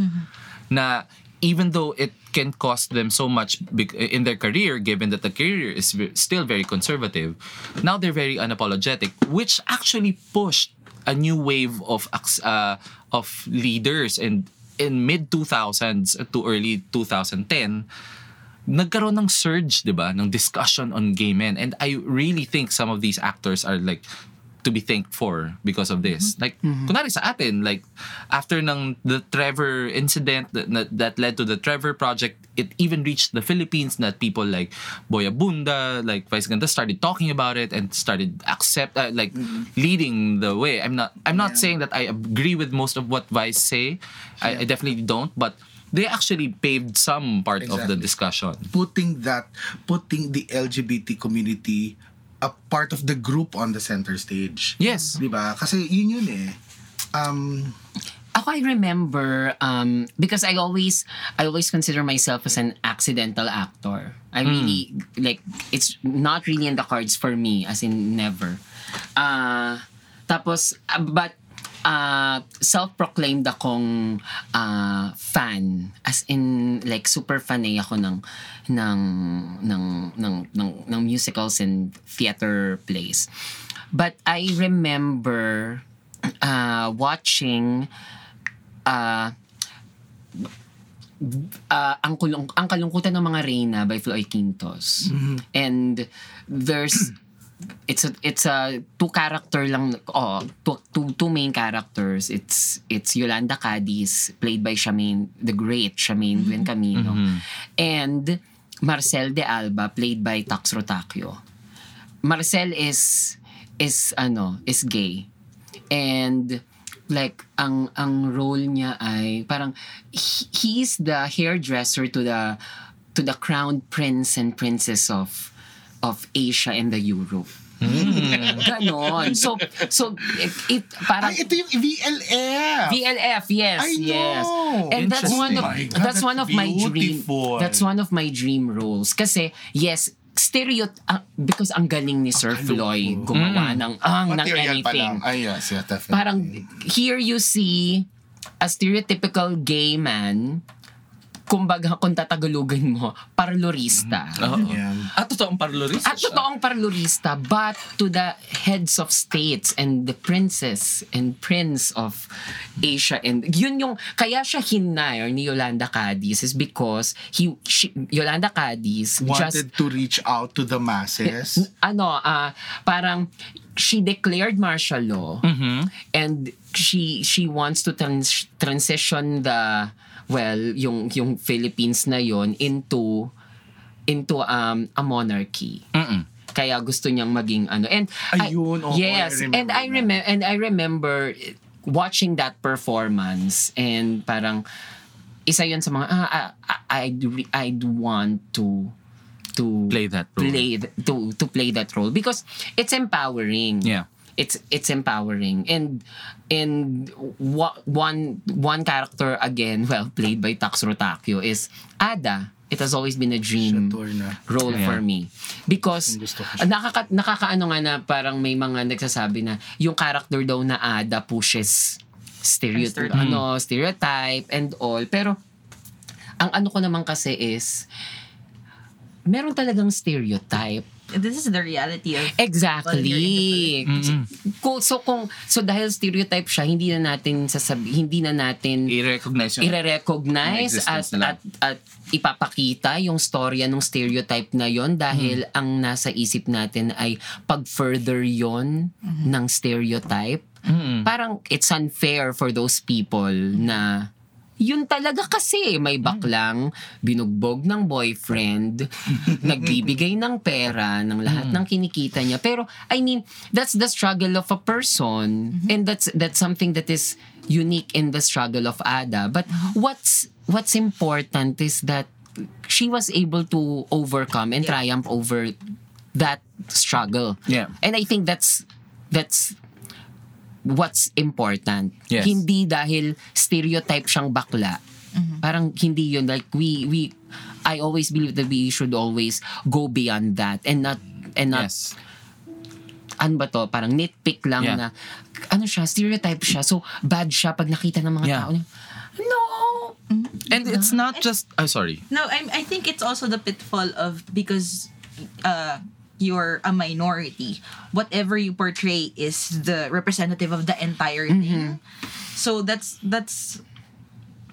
[SPEAKER 1] Na even though it can cost them so much in their career given that the career is still very conservative now they're very unapologetic which actually pushed a new wave of uh, of leaders and in mid 2000s to early 2010 nagkaroon ng surge 'di ba ng discussion on gay men. And I really think some of these actors are like to be thanked for because of this. Mm-hmm. Like, mm-hmm. kunwari sa atin, like, after ng the Trevor incident that, that, led to the Trevor project, it even reached the Philippines that people like Boya Bunda, like Vice Ganda started talking about it and started accept, uh, like, mm-hmm. leading the way. I'm not, I'm not saying that I agree with most of what Vice say. I, I definitely don't, but they actually paved some part of the discussion.
[SPEAKER 4] putting that putting the LGBT community a part of the group on the center stage
[SPEAKER 1] Yes.
[SPEAKER 4] di ba kasi yun yun eh um
[SPEAKER 2] Ako, I remember, um, because I always, I always consider myself as an accidental actor. I really, like, it's not really in the cards for me, as in never. Uh, tapos, uh, but, uh, self-proclaimed akong uh, fan. As in, like, super fan eh ako ng, ng, ng, ng, ng, ng musicals and theater plays. But I remember uh, watching uh, uh, ang, kulung, ang kalungkutan ng mga Reyna by Floyd Quintos. And there's it's a it's a two character lang oh two, two, two main characters. It's it's Yolanda Cadiz played by Charmaine the great Charmaine Gwen Camino and Marcel de Alba played by Tax Rotacio Marcel is is ano is gay. And like ang ang role niya ay parang he, he's the hairdresser to the to the crown prince and princess of of Asia and the Europe. Ganon. So, so, it, it parang,
[SPEAKER 4] ay ito yung VLF
[SPEAKER 2] VLF, yes,
[SPEAKER 4] I
[SPEAKER 2] yes.
[SPEAKER 4] know.
[SPEAKER 2] And that's one of
[SPEAKER 4] God,
[SPEAKER 2] that's one of
[SPEAKER 4] that's
[SPEAKER 2] my dream.
[SPEAKER 4] beautiful.
[SPEAKER 2] That's one of my dream roles. Kasi yes, stereo ah, because ang galing ni Sir
[SPEAKER 4] Ang
[SPEAKER 2] Floyd
[SPEAKER 4] loko.
[SPEAKER 2] gumawa ng ang ng
[SPEAKER 4] material pa
[SPEAKER 2] anything.
[SPEAKER 4] lang ay yes yeah definitely
[SPEAKER 2] Parang here you see a stereotypical gay man, kumbaga kung tatagalugan mo, parlorista.
[SPEAKER 1] Oo.
[SPEAKER 4] Yan.
[SPEAKER 1] At totoong parlorista
[SPEAKER 2] At totoong parlorista, but to the heads of states and the princess and prince of Asia. And yun yung, kaya siya hinire ni Yolanda Cadiz is because he, she, Yolanda Cadiz just
[SPEAKER 4] Wanted to reach out to the masses.
[SPEAKER 2] ano, ah parang she declared martial law and she she wants to trans- transition the well yung yung Philippines na yon into into um a monarchy.
[SPEAKER 1] Mm-mm.
[SPEAKER 2] Kaya gusto niyang maging ano and I-
[SPEAKER 4] Ayun, oo,
[SPEAKER 2] yes
[SPEAKER 4] I
[SPEAKER 2] and I
[SPEAKER 4] remember
[SPEAKER 2] and I remember watching that performance and parang isa yun sa mga ah, ah, ah, I'd I'd want to to
[SPEAKER 1] Play that role.
[SPEAKER 2] play th- to to play that role because it's empowering
[SPEAKER 1] Yeah.
[SPEAKER 2] It's it's empowering. And and wa- one one character again well played by Tax Rotakyo is Ada. It has always been a dream role
[SPEAKER 1] Yeah.
[SPEAKER 2] for me. Because nakaka nakakaano nga na parang may mga nagsasabi na yung character daw na Ada pushes stereotype
[SPEAKER 3] Stereotype.
[SPEAKER 2] ano stereotype and all. Pero ang ano ko naman kasi is meron talagang stereotype
[SPEAKER 3] This is the reality of
[SPEAKER 2] Exactly. Kung, so kung so dahil stereotype siya, hindi na natin sasabi, hindi na natin
[SPEAKER 1] I-recognize
[SPEAKER 2] i-recognize at, at at ipapakita yung storya ng stereotype na yon dahil
[SPEAKER 1] Mm.
[SPEAKER 2] ang nasa isip natin ay pag-further yon ng stereotype.
[SPEAKER 1] Mm.
[SPEAKER 2] Parang it's unfair for those people na yun talaga kasi may baklang binugbog ng boyfriend, (laughs) nagbibigay ng pera, ng lahat ng kinikita niya. Pero I mean, that's the struggle of a person and that's that's something that is unique in the struggle of Ada. But what's what's important is that she was able to overcome and
[SPEAKER 3] Yeah.
[SPEAKER 2] triumph over that struggle.
[SPEAKER 1] Yeah.
[SPEAKER 2] And I think that's that's what's important.
[SPEAKER 1] Yes.
[SPEAKER 2] Hindi dahil stereotype siyang bakla. Parang hindi yun. Like we we I always believe that we should always go beyond that and not and not
[SPEAKER 1] Yes.
[SPEAKER 2] ano ba to, parang nitpick lang
[SPEAKER 1] Yeah.
[SPEAKER 2] na ano siya, stereotype siya. So bad siya pag nakita ng mga
[SPEAKER 1] Yeah.
[SPEAKER 2] tao. No.
[SPEAKER 1] And it's not just oh sorry.
[SPEAKER 3] No, I I think it's also the pitfall of because uh you're a minority. Whatever you portray is the representative of the entire mm-hmm. thing. So that's that's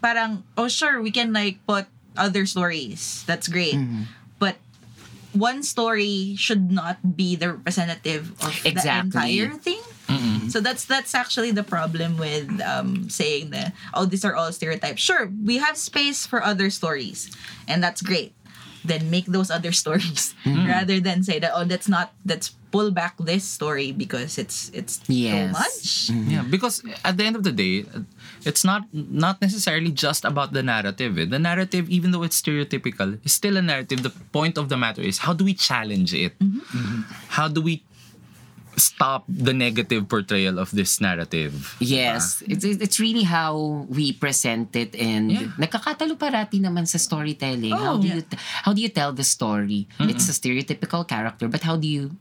[SPEAKER 3] parang oh sure we can like put other stories. That's great. Mm-hmm. But one story should not be the representative of
[SPEAKER 2] Exactly.
[SPEAKER 3] the entire thing. Mm-hmm. So that's that's actually the problem with um, saying that oh these are all stereotypes. Sure, we have space for other stories, and that's great. Then make those other (laughs) stories mm-hmm. rather than say that oh that's not let's pull back this story because it's it's
[SPEAKER 2] Yes.
[SPEAKER 3] too much. Mm-hmm.
[SPEAKER 1] Yeah, because at the end of the day, it's not not necessarily just about the narrative. eh. The narrative, even though it's stereotypical, is still a narrative. The point of the matter is how do we challenge it? Mm-hmm. How do we stop the negative portrayal of this narrative?
[SPEAKER 2] Yes, it's it's really how we present it and
[SPEAKER 1] Yeah.
[SPEAKER 2] nagkakatalo parati naman sa storytelling. how
[SPEAKER 3] Oh,
[SPEAKER 2] do
[SPEAKER 3] yeah.
[SPEAKER 2] you how do you tell the story? It's a stereotypical character, but how do you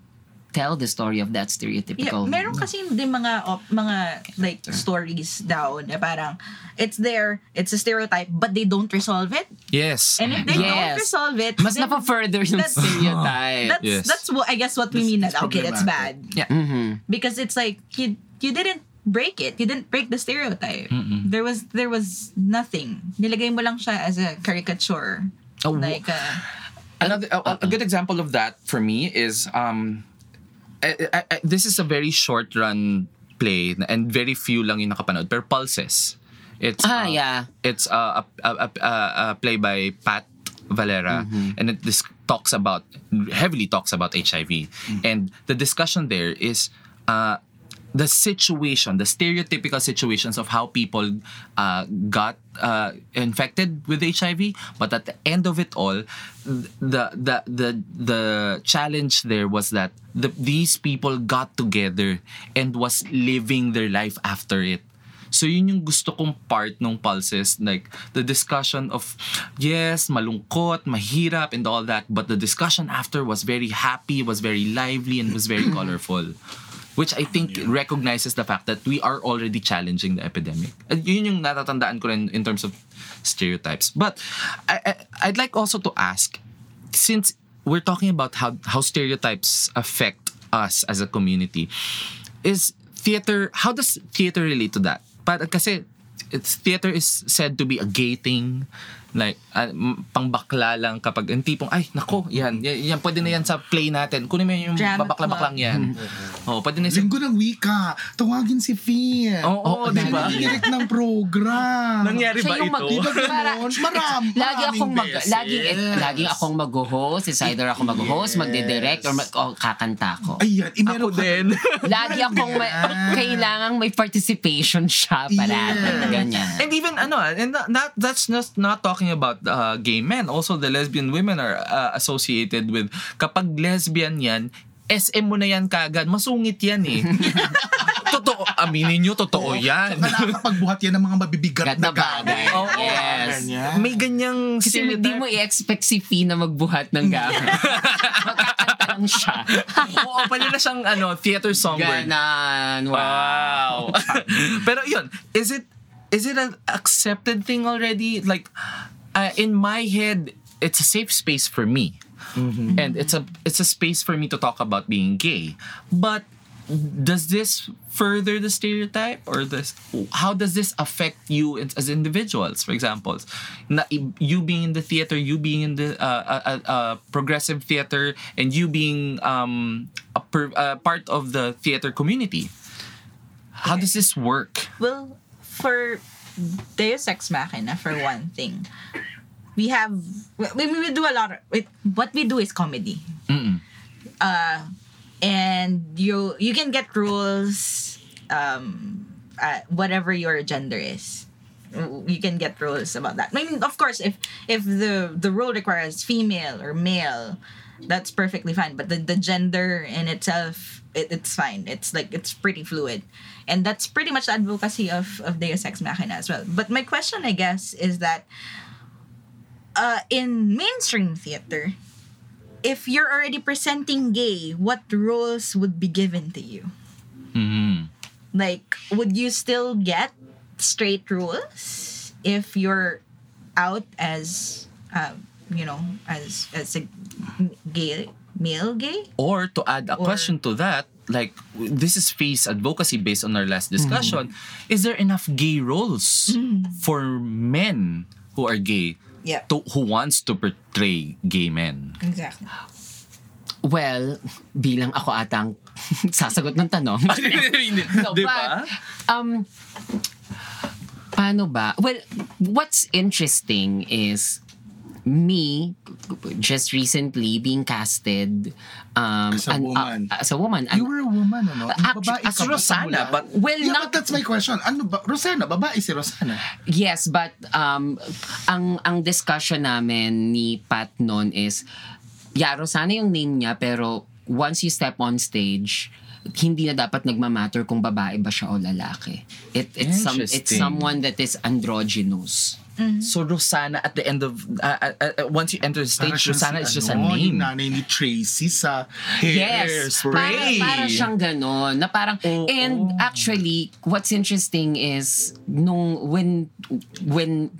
[SPEAKER 2] tell the story of that
[SPEAKER 3] Yeah,
[SPEAKER 2] stereotypical?
[SPEAKER 3] meron kasi din mga op, mga like stories daw na parang it's there, it's a stereotype, but they don't resolve it.
[SPEAKER 1] Yes.
[SPEAKER 3] And if they
[SPEAKER 2] Yes.
[SPEAKER 3] don't resolve it,
[SPEAKER 2] Mas
[SPEAKER 3] then
[SPEAKER 2] napa-further yung
[SPEAKER 3] that's-
[SPEAKER 2] stereotype.
[SPEAKER 3] That's
[SPEAKER 1] Yes.
[SPEAKER 3] that's what I guess what we mean
[SPEAKER 4] That's-
[SPEAKER 3] that
[SPEAKER 4] that's
[SPEAKER 3] okay, that's bad.
[SPEAKER 1] Yeah.
[SPEAKER 2] Mhm.
[SPEAKER 3] Because it's like you you didn't break it. You didn't break the stereotype. There was there was nothing. Nilagay mo lang siya as a caricature.
[SPEAKER 2] Oh,
[SPEAKER 3] like uh,
[SPEAKER 1] Another a, a good example of that for me is um I, I, this is a very short run play and very few lang yung nakapanood pero Pulses. It's
[SPEAKER 2] Ah,
[SPEAKER 1] uh,
[SPEAKER 2] yeah.
[SPEAKER 1] It's uh, a, a, a, a, a play by Pat Valera and it this talks about heavily talks about HIV and the discussion there is uh the situation, the stereotypical situations of how people uh, got uh, infected with HIV, but at the end of it all, the the the the challenge there was that the, these people got together and was living their life after it. So yun yung gusto kong part ng Pulses, like the discussion of, yes, malungkot, mahirap and all that, but the discussion after was very happy, was very lively, and was very (clears throat) colorful. Which I think recognizes the fact that we are already challenging the epidemic. At yun yung natatandaan ko rin in terms of stereotypes. But I, I, I'd like also to ask, since we're talking about how, how stereotypes affect us as a community, is theater, how does theater relate to that? Para, kasi it's, theater is said to be a gay thing, like uh, m- pangbakla lang kapag yung tipong ay nako yan, yan yan pwede na yan sa play natin kunin mo yung babakla-baklang yan (laughs) oh pwede na sa
[SPEAKER 4] Linggo ng wika, tawagin si Finn.
[SPEAKER 1] Oo, di ba?
[SPEAKER 4] Nag-direct ng program.
[SPEAKER 1] nangyari ba
[SPEAKER 2] Siya
[SPEAKER 1] ito
[SPEAKER 2] mag-
[SPEAKER 4] Di ba ganon? Maram,
[SPEAKER 2] Lagi akong mag
[SPEAKER 4] maraming
[SPEAKER 2] laging
[SPEAKER 4] beses.
[SPEAKER 2] laging akong mag-host, is either ako mag-host,
[SPEAKER 4] Yes.
[SPEAKER 2] magde-direct or mag o kakanta ko.
[SPEAKER 4] Ayan,
[SPEAKER 1] ako
[SPEAKER 4] imeron ka-
[SPEAKER 1] din (laughs)
[SPEAKER 2] Lagi akong may, kailangan may participation siya parati.
[SPEAKER 4] Yes.
[SPEAKER 2] Ganyan.
[SPEAKER 1] And even ano, and that, that that's just not talking about uh, gay men. Also the lesbian women are uh, associated with kapag lesbian yan, SM mo na yan kagad. Masungit yan eh. (laughs) totoo. Aminin nyo, totoo yan.
[SPEAKER 4] Saka nakakapagbuhat yan ng mga mabibigat
[SPEAKER 2] Gat
[SPEAKER 4] na
[SPEAKER 2] bagay.
[SPEAKER 1] Oo.
[SPEAKER 2] yes.
[SPEAKER 4] Ganyan.
[SPEAKER 1] May ganyang
[SPEAKER 2] Kasi hindi mo i-expect si Fee na magbuhat ng gamit. (laughs) Magkakanta lang siya.
[SPEAKER 1] Oo, pwede na siyang ano, theater songbird.
[SPEAKER 2] Ganon. Wow.
[SPEAKER 1] Wow. (laughs) Pero yun, is it is it an accepted thing already? Like uh, in my head, it's a safe space for me. And it's a it's a space for me to talk about being gay. But does this further the stereotype or this how does this affect you as individuals for example na, you being in the theater you being in the uh, uh, uh, uh, progressive theater and you being um, a per, part of the theater community how does this work
[SPEAKER 3] Well, for Deus Ex Machina, for one thing, we have we, we do a lot of it, what we do is comedy.
[SPEAKER 1] Mm-mm.
[SPEAKER 3] Uh, and you you can get roles um uh, whatever your gender is you can get roles about that i mean of course if if the the role requires female or male that's perfectly fine but the, the gender in itself it, it's fine it's like it's pretty fluid and that's pretty much the advocacy of of deus ex machina as well but my question i guess is that uh in mainstream theater if you're already presenting gay, what roles would be given to you?
[SPEAKER 1] Mhm.
[SPEAKER 3] Like, would you still get straight roles if you're out as, um, you know, as as a gay male gay?
[SPEAKER 1] or to add a
[SPEAKER 3] Or-
[SPEAKER 1] question to that like this is face advocacy based on our last discussion is there enough gay roles for men who are gay
[SPEAKER 3] Yeah.
[SPEAKER 1] to, who wants to portray gay men
[SPEAKER 3] Exactly.
[SPEAKER 2] Well, bilang ako atang (laughs) sasagot ng tanong. (laughs) No,
[SPEAKER 1] Di
[SPEAKER 2] but,
[SPEAKER 1] ba?
[SPEAKER 2] um, paano ba? Well, what's interesting is me just recently being casted um
[SPEAKER 4] As a
[SPEAKER 2] an-
[SPEAKER 4] woman.
[SPEAKER 2] uh, as a woman
[SPEAKER 4] You
[SPEAKER 2] An-
[SPEAKER 4] were a woman, ano?
[SPEAKER 2] Actu-
[SPEAKER 4] babae
[SPEAKER 1] as
[SPEAKER 4] ba
[SPEAKER 1] Rosana, but-
[SPEAKER 2] well
[SPEAKER 4] yeah,
[SPEAKER 2] not
[SPEAKER 4] but that's my question. Ano ba? Rosana, babae si Rosana.
[SPEAKER 2] Yes, but um ang ang discussion namin ni Pat noon is Yaro sana yung name niya pero once you step on stage hindi na dapat nagmamatter kung babae ba siya o lalaki. It it's some it's someone that is androgynous.
[SPEAKER 1] So Rosana at the end of uh, uh, uh, once you enter the
[SPEAKER 4] Para
[SPEAKER 1] stage Rosana
[SPEAKER 4] siyang
[SPEAKER 1] is
[SPEAKER 4] si
[SPEAKER 1] just a
[SPEAKER 4] ano,
[SPEAKER 1] name
[SPEAKER 4] Yung nanay ni Tracy sa
[SPEAKER 2] Yes. Para,
[SPEAKER 1] Hairspray.
[SPEAKER 2] para siyang ganon. Na parang,
[SPEAKER 1] Oo.
[SPEAKER 2] and actually, what's interesting is, nung, when, when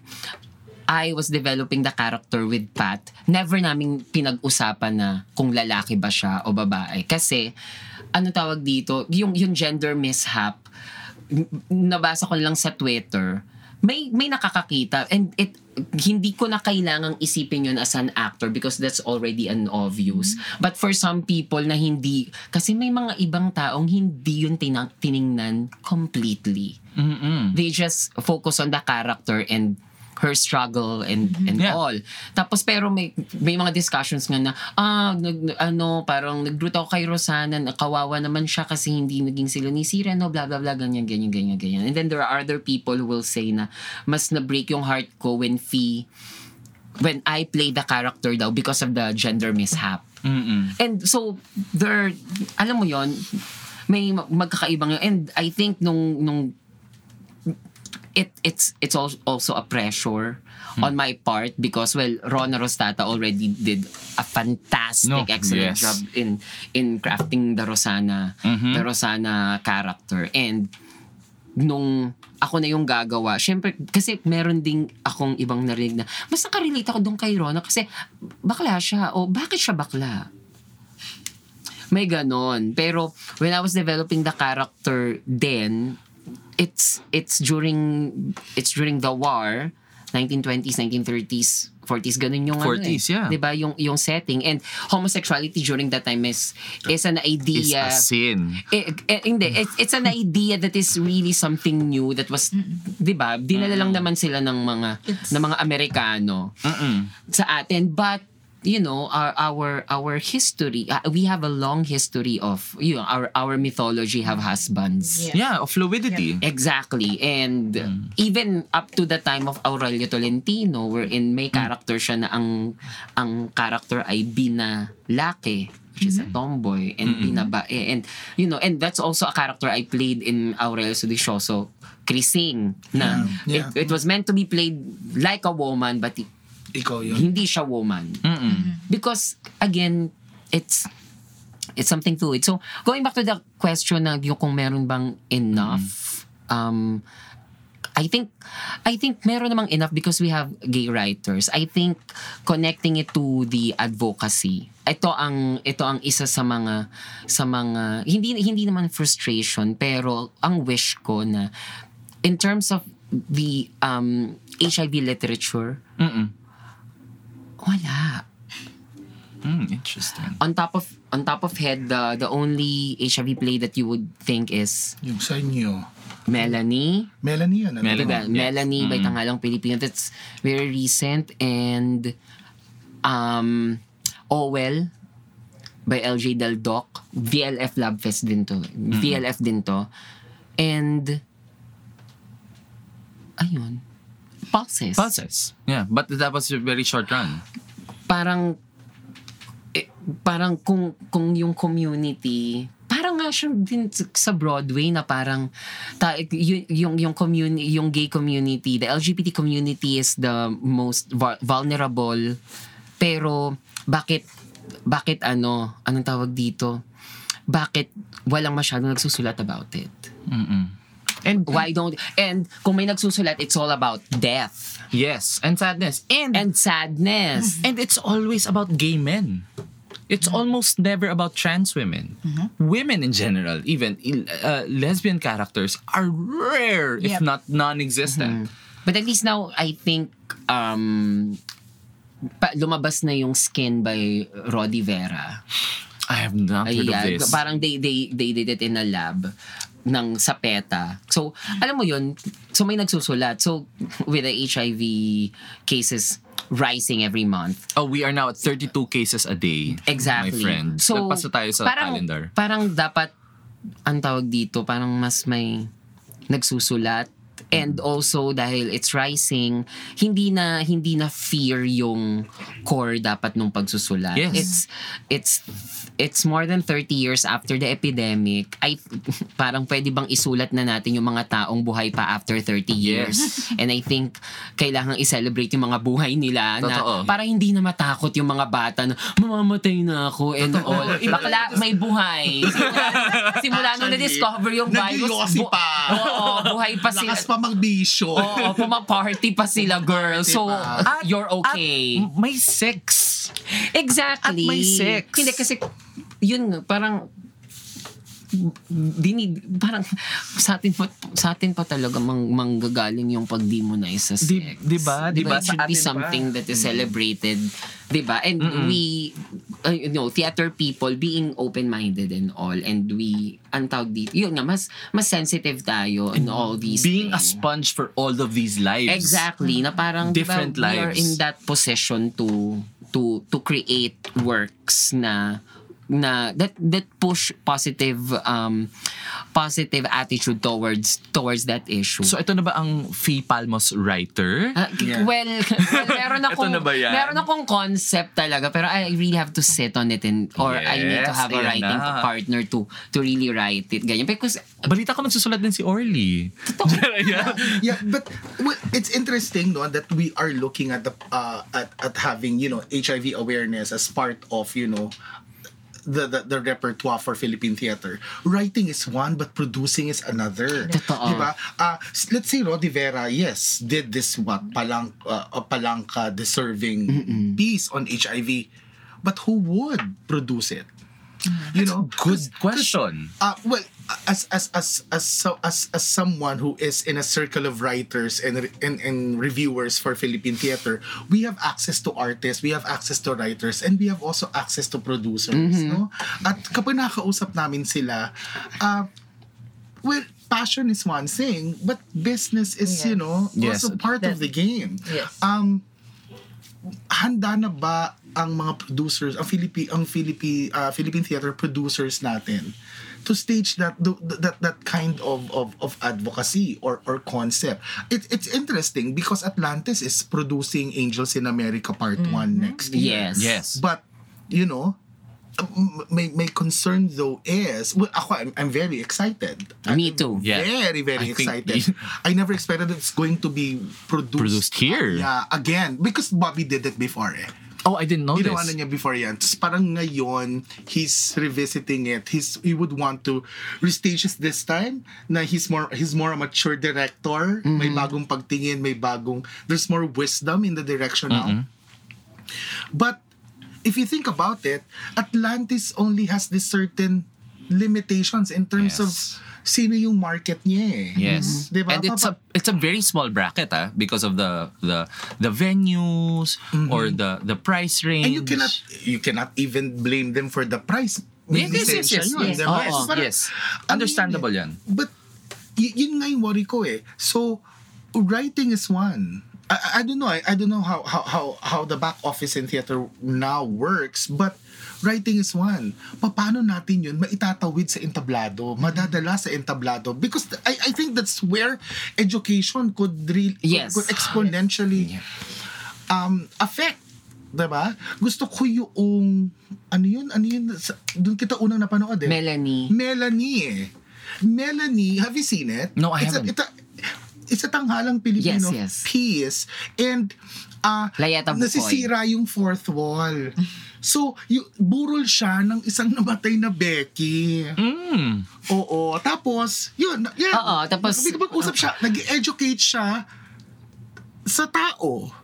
[SPEAKER 2] I was developing the character with Pat, never namin pinag-usapan na kung lalaki ba siya o babae. Kasi, ano tawag dito, yung, yung gender mishap, nabasa ko lang sa Twitter, may may nakakakita and it hindi ko na kailangang isipin yun as an actor because that's already an obvious. But for some people na hindi, kasi may mga ibang taong hindi yun tinang, tiningnan completely.
[SPEAKER 1] Mm-mm.
[SPEAKER 2] They just focus on the character and her struggle and and
[SPEAKER 1] Yeah.
[SPEAKER 2] all. Tapos pero may may mga discussions nga na ah nag, ano parang nag-root ako kay Rosana na kawawa naman siya kasi hindi naging sila ni Sira no blah blah blah ganyan ganyan ganyan ganyan. And then there are other people who will say na mas na-break yung heart ko when Fee when I play the character daw because of the gender mishap.
[SPEAKER 1] Mm-mm.
[SPEAKER 2] And so, there, alam mo yon may mag- magkakaibang yun. And I think nung, nung it it's it's al- also a pressure on my part because well Rona Rostata already did a fantastic
[SPEAKER 1] No,
[SPEAKER 2] excellent
[SPEAKER 1] yes.
[SPEAKER 2] job in in crafting the Rosana
[SPEAKER 1] Mm-hmm.
[SPEAKER 2] the Rosana character and nung ako na yung gagawa, syempre, kasi meron ding akong ibang narinig na, mas nakarelate ako doon kay Rona kasi bakla siya, o bakit siya bakla? May ganon. Pero when I was developing the character then, it's it's during it's during the war, 1920s, 1930s, 40s, ganun yung
[SPEAKER 1] 40s,
[SPEAKER 2] ano eh.
[SPEAKER 1] yeah.
[SPEAKER 2] 'Di ba yung yung setting and homosexuality during that time is is an
[SPEAKER 1] It's
[SPEAKER 2] idea
[SPEAKER 1] a sin.
[SPEAKER 2] eh, eh, hindi, it's, it's an idea that is really something new that was, 'di ba? Dinala lang naman sila ng mga
[SPEAKER 3] It's-
[SPEAKER 2] ng mga Amerikano
[SPEAKER 1] Mm-mm.
[SPEAKER 2] sa atin but you know our our our history. Uh, we have a long history of you know our our mythology have husbands.
[SPEAKER 3] Yeah.
[SPEAKER 1] Yeah, of fluidity.
[SPEAKER 2] Exactly. And even up to the time of Aurelio Tolentino wherein may character siya na ang ang character ay binalaki which is a tomboy and binabae. And you know and that's also a character I played in Aurelio Sedicioso Crising na
[SPEAKER 4] Yeah,
[SPEAKER 2] It,
[SPEAKER 4] yeah.
[SPEAKER 2] it was meant to be played like a woman but
[SPEAKER 4] Ikaw yun.
[SPEAKER 2] hindi siya woman
[SPEAKER 1] Mm-mm.
[SPEAKER 2] because again it's it's something to it so going back to the question na yung kung meron bang enough um I think I think meron namang enough because we have gay writers. I think connecting it to the advocacy. Ito ang ito ang isa sa mga sa mga hindi hindi naman frustration pero ang wish ko na in terms of the um HIV literature
[SPEAKER 1] Mm-mm.
[SPEAKER 2] Wala.
[SPEAKER 1] Mm, interesting.
[SPEAKER 2] on top of on top of head the the only HIV play that you would think is
[SPEAKER 4] Yung sa inyo.
[SPEAKER 2] Melanie
[SPEAKER 4] Melanie yun. ano?
[SPEAKER 1] Melanie.
[SPEAKER 2] diba?
[SPEAKER 1] yes.
[SPEAKER 2] Melanie by
[SPEAKER 1] Mm.
[SPEAKER 2] Tanghalang Pilipino that's very recent and um Owel by LJ Del Doc VLF Lab Fest din to VLF din to and ayun Pulses
[SPEAKER 1] Pulses. Yeah, but that was a very short run.
[SPEAKER 2] parang eh, parang kung kung yung community parang nga siya din sa Broadway na parang ta, y- yung yung community yung gay community the LGBT community is the most vul- vulnerable pero bakit bakit ano anong tawag dito bakit walang masyadong nagsusulat about it
[SPEAKER 1] Mm-mm.
[SPEAKER 2] And why don't and kung may nagsusulat it's all about death
[SPEAKER 1] Yes, and sadness. And
[SPEAKER 2] and sadness (laughs)
[SPEAKER 1] And it's always about gay men. It's almost never about trans women. Women in general, even uh, lesbian characters, are rare, if
[SPEAKER 3] Yep.
[SPEAKER 1] not non-existent.
[SPEAKER 2] But at least now, I think um, pa, lumabas na yung Skin by Roddy Vera.
[SPEAKER 1] I have not heard of
[SPEAKER 2] Ayan,
[SPEAKER 1] this.
[SPEAKER 2] parang they, they, they did it in a lab ng sapeta. So, alam mo yun, so may nagsusulat. So, with the HIV cases rising every month,
[SPEAKER 1] oh, we are now at 32 cases a day.
[SPEAKER 2] Exactly.
[SPEAKER 1] My friend.
[SPEAKER 2] So,
[SPEAKER 1] Nagpasa tayo sa
[SPEAKER 2] parang,
[SPEAKER 1] calendar.
[SPEAKER 2] Parang dapat, ang tawag dito, parang mas may nagsusulat. And also dahil it's rising, hindi na hindi na fear yung core dapat nung pagsusulat.
[SPEAKER 1] Yes.
[SPEAKER 2] It's it's it's more than 30 years after the epidemic. I (laughs) parang pwede bang isulat na natin yung mga taong buhay pa after 30 years. And I think kailangan i-celebrate yung mga buhay nila
[SPEAKER 1] Totoo.
[SPEAKER 2] na para hindi na matakot yung mga bata na mamamatay na ako and all. Bakla, may buhay. Simula, simula nung na-discover yung virus.
[SPEAKER 4] Nag-yosi pa.
[SPEAKER 2] Oo, buhay pa sila.
[SPEAKER 4] Lakas pa magbisyo.
[SPEAKER 2] Oo, puma-party pa sila, girl. So,
[SPEAKER 4] pa.
[SPEAKER 2] you're okay.
[SPEAKER 1] At may sex.
[SPEAKER 2] Exactly.
[SPEAKER 1] At may sex.
[SPEAKER 2] Hindi kasi, yun parang, dinid, parang sa atin pa, sa atin pa talaga mang, manggagaling yung pag-demonize sa sex.
[SPEAKER 1] Di- ba? Di ba?
[SPEAKER 2] It should
[SPEAKER 1] Sa
[SPEAKER 2] be
[SPEAKER 1] atin pa.
[SPEAKER 2] something that is celebrated. Di ba? And we, uh, you know, theater people being open-minded and all. And we, ang tawag dito, yun nga, mas, mas sensitive tayo in all these
[SPEAKER 1] Being a
[SPEAKER 2] things.
[SPEAKER 1] sponge for all of these lives.
[SPEAKER 2] Exactly. Na parang
[SPEAKER 1] Different
[SPEAKER 2] diba, we are
[SPEAKER 1] lives.
[SPEAKER 2] in that position to to to create works na na that that push positive um positive attitude towards towards that issue.
[SPEAKER 1] So ito na ba ang Fee Palmos writer?
[SPEAKER 2] Ah, (laughs)
[SPEAKER 4] Yeah.
[SPEAKER 2] well, well, meron akong (laughs)
[SPEAKER 1] na ba yan?
[SPEAKER 2] meron akong concept talaga pero I really have to sit on it and or I need to
[SPEAKER 1] Yes,
[SPEAKER 2] have a writing
[SPEAKER 1] na.
[SPEAKER 2] partner to to really write it ganyan because
[SPEAKER 1] Balita ko nagsusulat din si Orly. (laughs) yeah.
[SPEAKER 4] yeah, but well, it's interesting no that we are looking at the uh, at at having you know HIV awareness as part of you know the, the the repertoire for Philippine theater. Writing is one, but producing is another.
[SPEAKER 2] Totoo.
[SPEAKER 4] Diba? Uh, let's say Rodi Vera, yes, did this what palang uh, a palangka deserving piece on HIV, but who would produce it? You know,
[SPEAKER 1] Good question.
[SPEAKER 4] uh, well, as as as as so as as someone who is in a circle of writers and and, and reviewers for Philippine theater, we have access to artists, we have access to writers, and we have also access to producers, no? At kapag nakausap namin sila, uh, well, passion is one thing, but business is, you
[SPEAKER 3] Yes.
[SPEAKER 4] know,
[SPEAKER 1] Yes.
[SPEAKER 4] also part of the game.
[SPEAKER 3] Yes.
[SPEAKER 4] Um, handa na ba ang mga producers, ang Philippi, ang Philippi, uh, Philippine theater producers natin to stage that that that kind of of, of advocacy or or concept. It, it's interesting because Atlantis is producing Angels in America Part 1 next year.
[SPEAKER 2] yes
[SPEAKER 1] Yes.
[SPEAKER 4] But, you know, um, my, my concern though is, well, ako, I'm, I'm very excited.
[SPEAKER 2] Me too.
[SPEAKER 1] Yeah.
[SPEAKER 4] Very, very
[SPEAKER 1] I think-
[SPEAKER 4] excited. (laughs) I never expected it's going to be produced.
[SPEAKER 1] Produced here.
[SPEAKER 4] Yeah, again. Because Bobby did it before eh.
[SPEAKER 1] Oh, I didn't know
[SPEAKER 4] Ginawa
[SPEAKER 1] this.
[SPEAKER 4] na niya before yan. Tapos parang ngayon, he's revisiting it. He's, he would want to restage it this time na he's more he's more a mature director. May bagong pagtingin, may bagong, there's more wisdom in the direction now. But if you think about it, Atlantis only has this certain limitations in terms
[SPEAKER 1] Yes.
[SPEAKER 4] of sino yung market niya eh.
[SPEAKER 1] Yes.
[SPEAKER 4] Diba?
[SPEAKER 1] And it's a it's a very small bracket ah because of the the the venues or the the price range.
[SPEAKER 4] And you cannot you cannot even blame them for the price.
[SPEAKER 1] Yes, yes, yes, yes,
[SPEAKER 4] yun,
[SPEAKER 1] yes.
[SPEAKER 4] diba? So parang,
[SPEAKER 1] yes. Understandable yan.
[SPEAKER 4] eh. But y- yun nga yung worry ko eh. So writing is one. I, I- I don't know. I, I don't know how, how how how the back office in theater now works, but writing is one. Paano natin yun maitatawid sa entablado, madadala sa entablado? Because I, I think that's where education could really
[SPEAKER 2] Yes.
[SPEAKER 4] could exponentially um, affect. Diba? Gusto ko yung, ano yun, ano yun, doon kita unang napanood eh.
[SPEAKER 2] Melanie
[SPEAKER 4] Melanie eh. Melanie, have you seen it?
[SPEAKER 1] No, I
[SPEAKER 4] it's
[SPEAKER 1] haven't.
[SPEAKER 4] A, it's, a, it's a tanghalang Pilipino
[SPEAKER 2] Yes, yes.
[SPEAKER 4] piece. And, uh,
[SPEAKER 2] Layeta Bukoy.
[SPEAKER 4] nasisira yung fourth wall. So, yung, burol siya ng isang namatay na Becky.
[SPEAKER 1] Mm.
[SPEAKER 4] Oo. Tapos, yun. Yeah,
[SPEAKER 2] Oo, tapos-
[SPEAKER 4] Nag-usap siya. Nag-educate siya sa tao.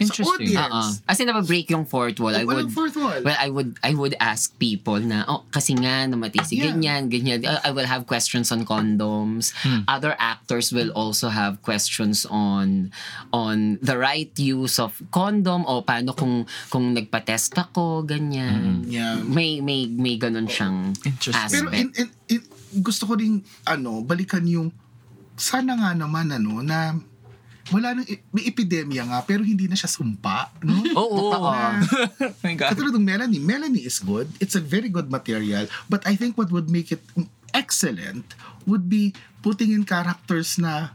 [SPEAKER 1] Interesting.
[SPEAKER 4] Sa audience.
[SPEAKER 2] As in, break yung fourth wall. I would,
[SPEAKER 4] fourth wall.
[SPEAKER 2] well, I would, I would ask people na, oh, kasi nga, namatay si
[SPEAKER 4] Yeah.
[SPEAKER 2] ganyan, ganyan. I will have questions on condoms.
[SPEAKER 1] Hmm.
[SPEAKER 2] Other actors will also have questions on on the right use of condom o paano kung kung nagpa-test ako, ganyan.
[SPEAKER 4] Yeah.
[SPEAKER 2] May, may, may ganun siyang
[SPEAKER 1] Interesting.
[SPEAKER 4] Pero
[SPEAKER 2] aspect.
[SPEAKER 4] in, in, in, gusto ko rin, ano, balikan yung, sana nga naman, ano, na wala nang, may epidemya nga, pero hindi na siya sumpa, no? (laughs)
[SPEAKER 1] Oo. My (laughs) God.
[SPEAKER 4] Katulad ng Melanie. Melanie is good. It's a very good material. But I think what would make it excellent would be putting in characters na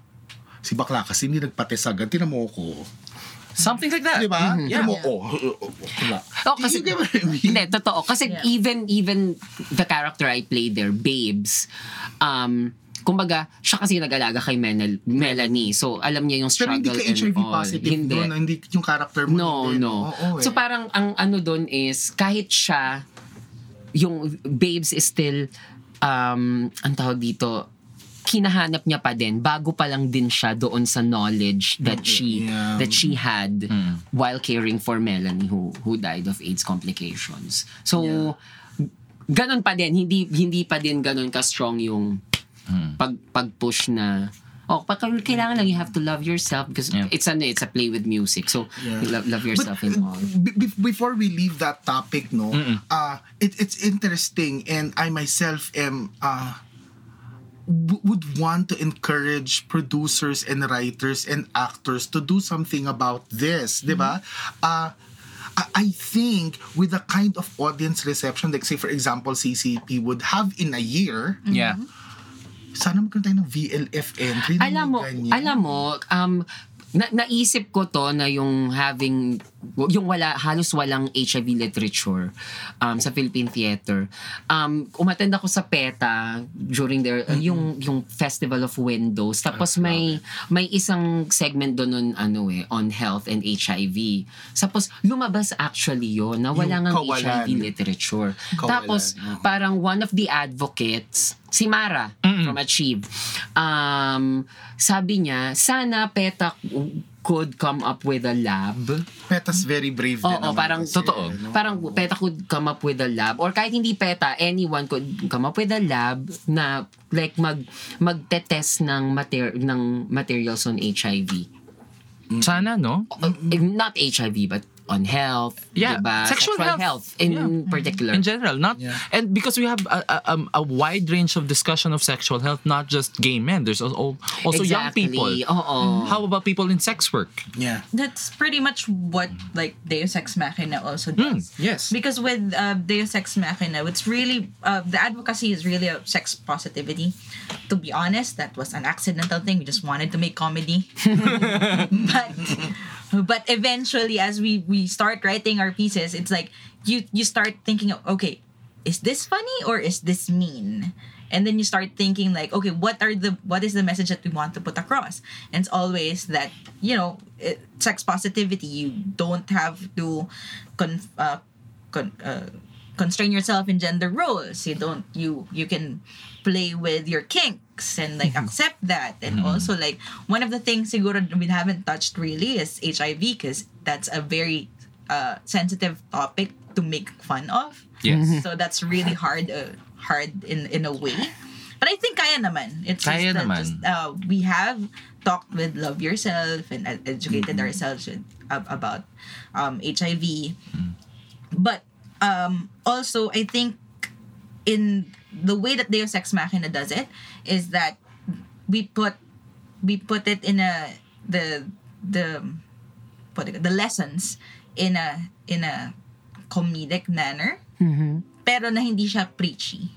[SPEAKER 4] si bakla kasi hindi nagpatesagan. Tinan mo ko.
[SPEAKER 1] Something like that.
[SPEAKER 4] Di ba?
[SPEAKER 1] Yeah.
[SPEAKER 4] Tinan mo, oh, oh, oh, wala.
[SPEAKER 2] Oh, kasi,
[SPEAKER 4] You get what I mean?
[SPEAKER 2] hindi, totoo. Kasi
[SPEAKER 3] Yeah.
[SPEAKER 2] even, even the character I played there, Babes, um, kumbaga, siya kasi nag-alaga kay Menel, Melanie. So, alam niya yung
[SPEAKER 4] Pero hindi
[SPEAKER 2] struggle
[SPEAKER 4] ka HIV
[SPEAKER 2] all.
[SPEAKER 4] positive
[SPEAKER 2] Hindi.
[SPEAKER 4] doon. Hindi yung character mo.
[SPEAKER 2] No,
[SPEAKER 4] hindi.
[SPEAKER 2] no.
[SPEAKER 4] Oo, eh.
[SPEAKER 2] So, parang ang ano doon is, kahit siya, yung Babes is still, um, ang tawag dito, kinahanap niya pa din bago pa lang din siya doon sa knowledge that she
[SPEAKER 4] Yeah.
[SPEAKER 2] that she had while caring for Melanie who who died of AIDS complications. So ganon pa din hindi hindi pa din ganon ka strong yung pag pag-push na Oh, pag kailangan lang you have to love yourself because
[SPEAKER 1] Yeah.
[SPEAKER 2] it's ano it's a play with music. So
[SPEAKER 4] Yeah.
[SPEAKER 2] love, love yourself
[SPEAKER 4] But,
[SPEAKER 2] in all.
[SPEAKER 4] be- before we leave that topic, no, uh, it, it's interesting, and I myself am uh, w- would want to encourage producers and writers and actors to do something about this, di ba? Uh, I, think with the kind of audience reception, like say for example, CCP would have in a year,
[SPEAKER 1] Yeah.
[SPEAKER 4] Sana magkaroon tayo ng VLF entry.
[SPEAKER 2] alam mo,
[SPEAKER 4] ganyan.
[SPEAKER 2] alam mo, um, na, naisip ko to na yung having, yung wala, halos walang HIV literature um, sa Philippine Theater. Um, umattend ako sa PETA during their, yung, yung Festival of Windows. Tapos may, may isang segment doon nun, ano eh, on health and HIV. Tapos lumabas actually yun na wala
[SPEAKER 4] kawalan.
[SPEAKER 2] HIV literature.
[SPEAKER 4] Kawalan,
[SPEAKER 2] Tapos
[SPEAKER 4] oo.
[SPEAKER 2] parang one of the advocates, si Mara from Achieve, um, sabi niya, sana PETA could come up with a lab.
[SPEAKER 4] Petas very brave din
[SPEAKER 2] Oo,
[SPEAKER 4] naman
[SPEAKER 2] parang
[SPEAKER 4] kasi,
[SPEAKER 2] totoo.
[SPEAKER 4] ano?
[SPEAKER 2] Parang PETA could come up with a lab or kahit hindi PETA, anyone could come up with a lab na like mag magte-test ng mater ng materials on HIV.
[SPEAKER 1] Sana, no?
[SPEAKER 2] Eh, Not HIV but on health,
[SPEAKER 1] Yeah,
[SPEAKER 2] diba?
[SPEAKER 1] sexual health.
[SPEAKER 2] in particular.
[SPEAKER 1] in general not
[SPEAKER 4] Yeah.
[SPEAKER 1] and because we have a, a, um, a wide range of discussion of sexual health not just gay men there's also, also young
[SPEAKER 2] Exactly.
[SPEAKER 1] people
[SPEAKER 2] Oo.
[SPEAKER 1] how about people in sex work
[SPEAKER 4] Yeah.
[SPEAKER 3] That's pretty much what like Deus Ex Machina also does.
[SPEAKER 1] yes
[SPEAKER 3] Because with uh, Deus Ex Machina, it's really uh, the advocacy is really a sex positivity. To be honest, that was an accidental thing. We just wanted to make comedy, (laughs) but but eventually, as we we start writing our pieces, it's like you you start thinking, okay, is this funny or is this mean? And then you start thinking like, okay, what are the what is the message that we want to put across? And it's always that you know, it, sex positivity. You don't have to con, uh, con, uh, constrain yourself in gender roles. You don't you you can play with your kinks and like accept that. And also like one of the things siguro that we haven't touched really is HIV because that's a very uh, sensitive topic to make fun of.
[SPEAKER 1] yes
[SPEAKER 3] So that's really hard uh, hard in in a way. But I think kaya naman. It's
[SPEAKER 1] Kaya
[SPEAKER 3] just,
[SPEAKER 1] naman.
[SPEAKER 3] just uh, we have talked with Love Yourself and ed- educated ourselves with, ab- about um, HIV. But um, also, I think in the way that Deus Ex Machina does it is that we put we put it in a the the what the lessons in a in a comedic manner pero na hindi siya preachy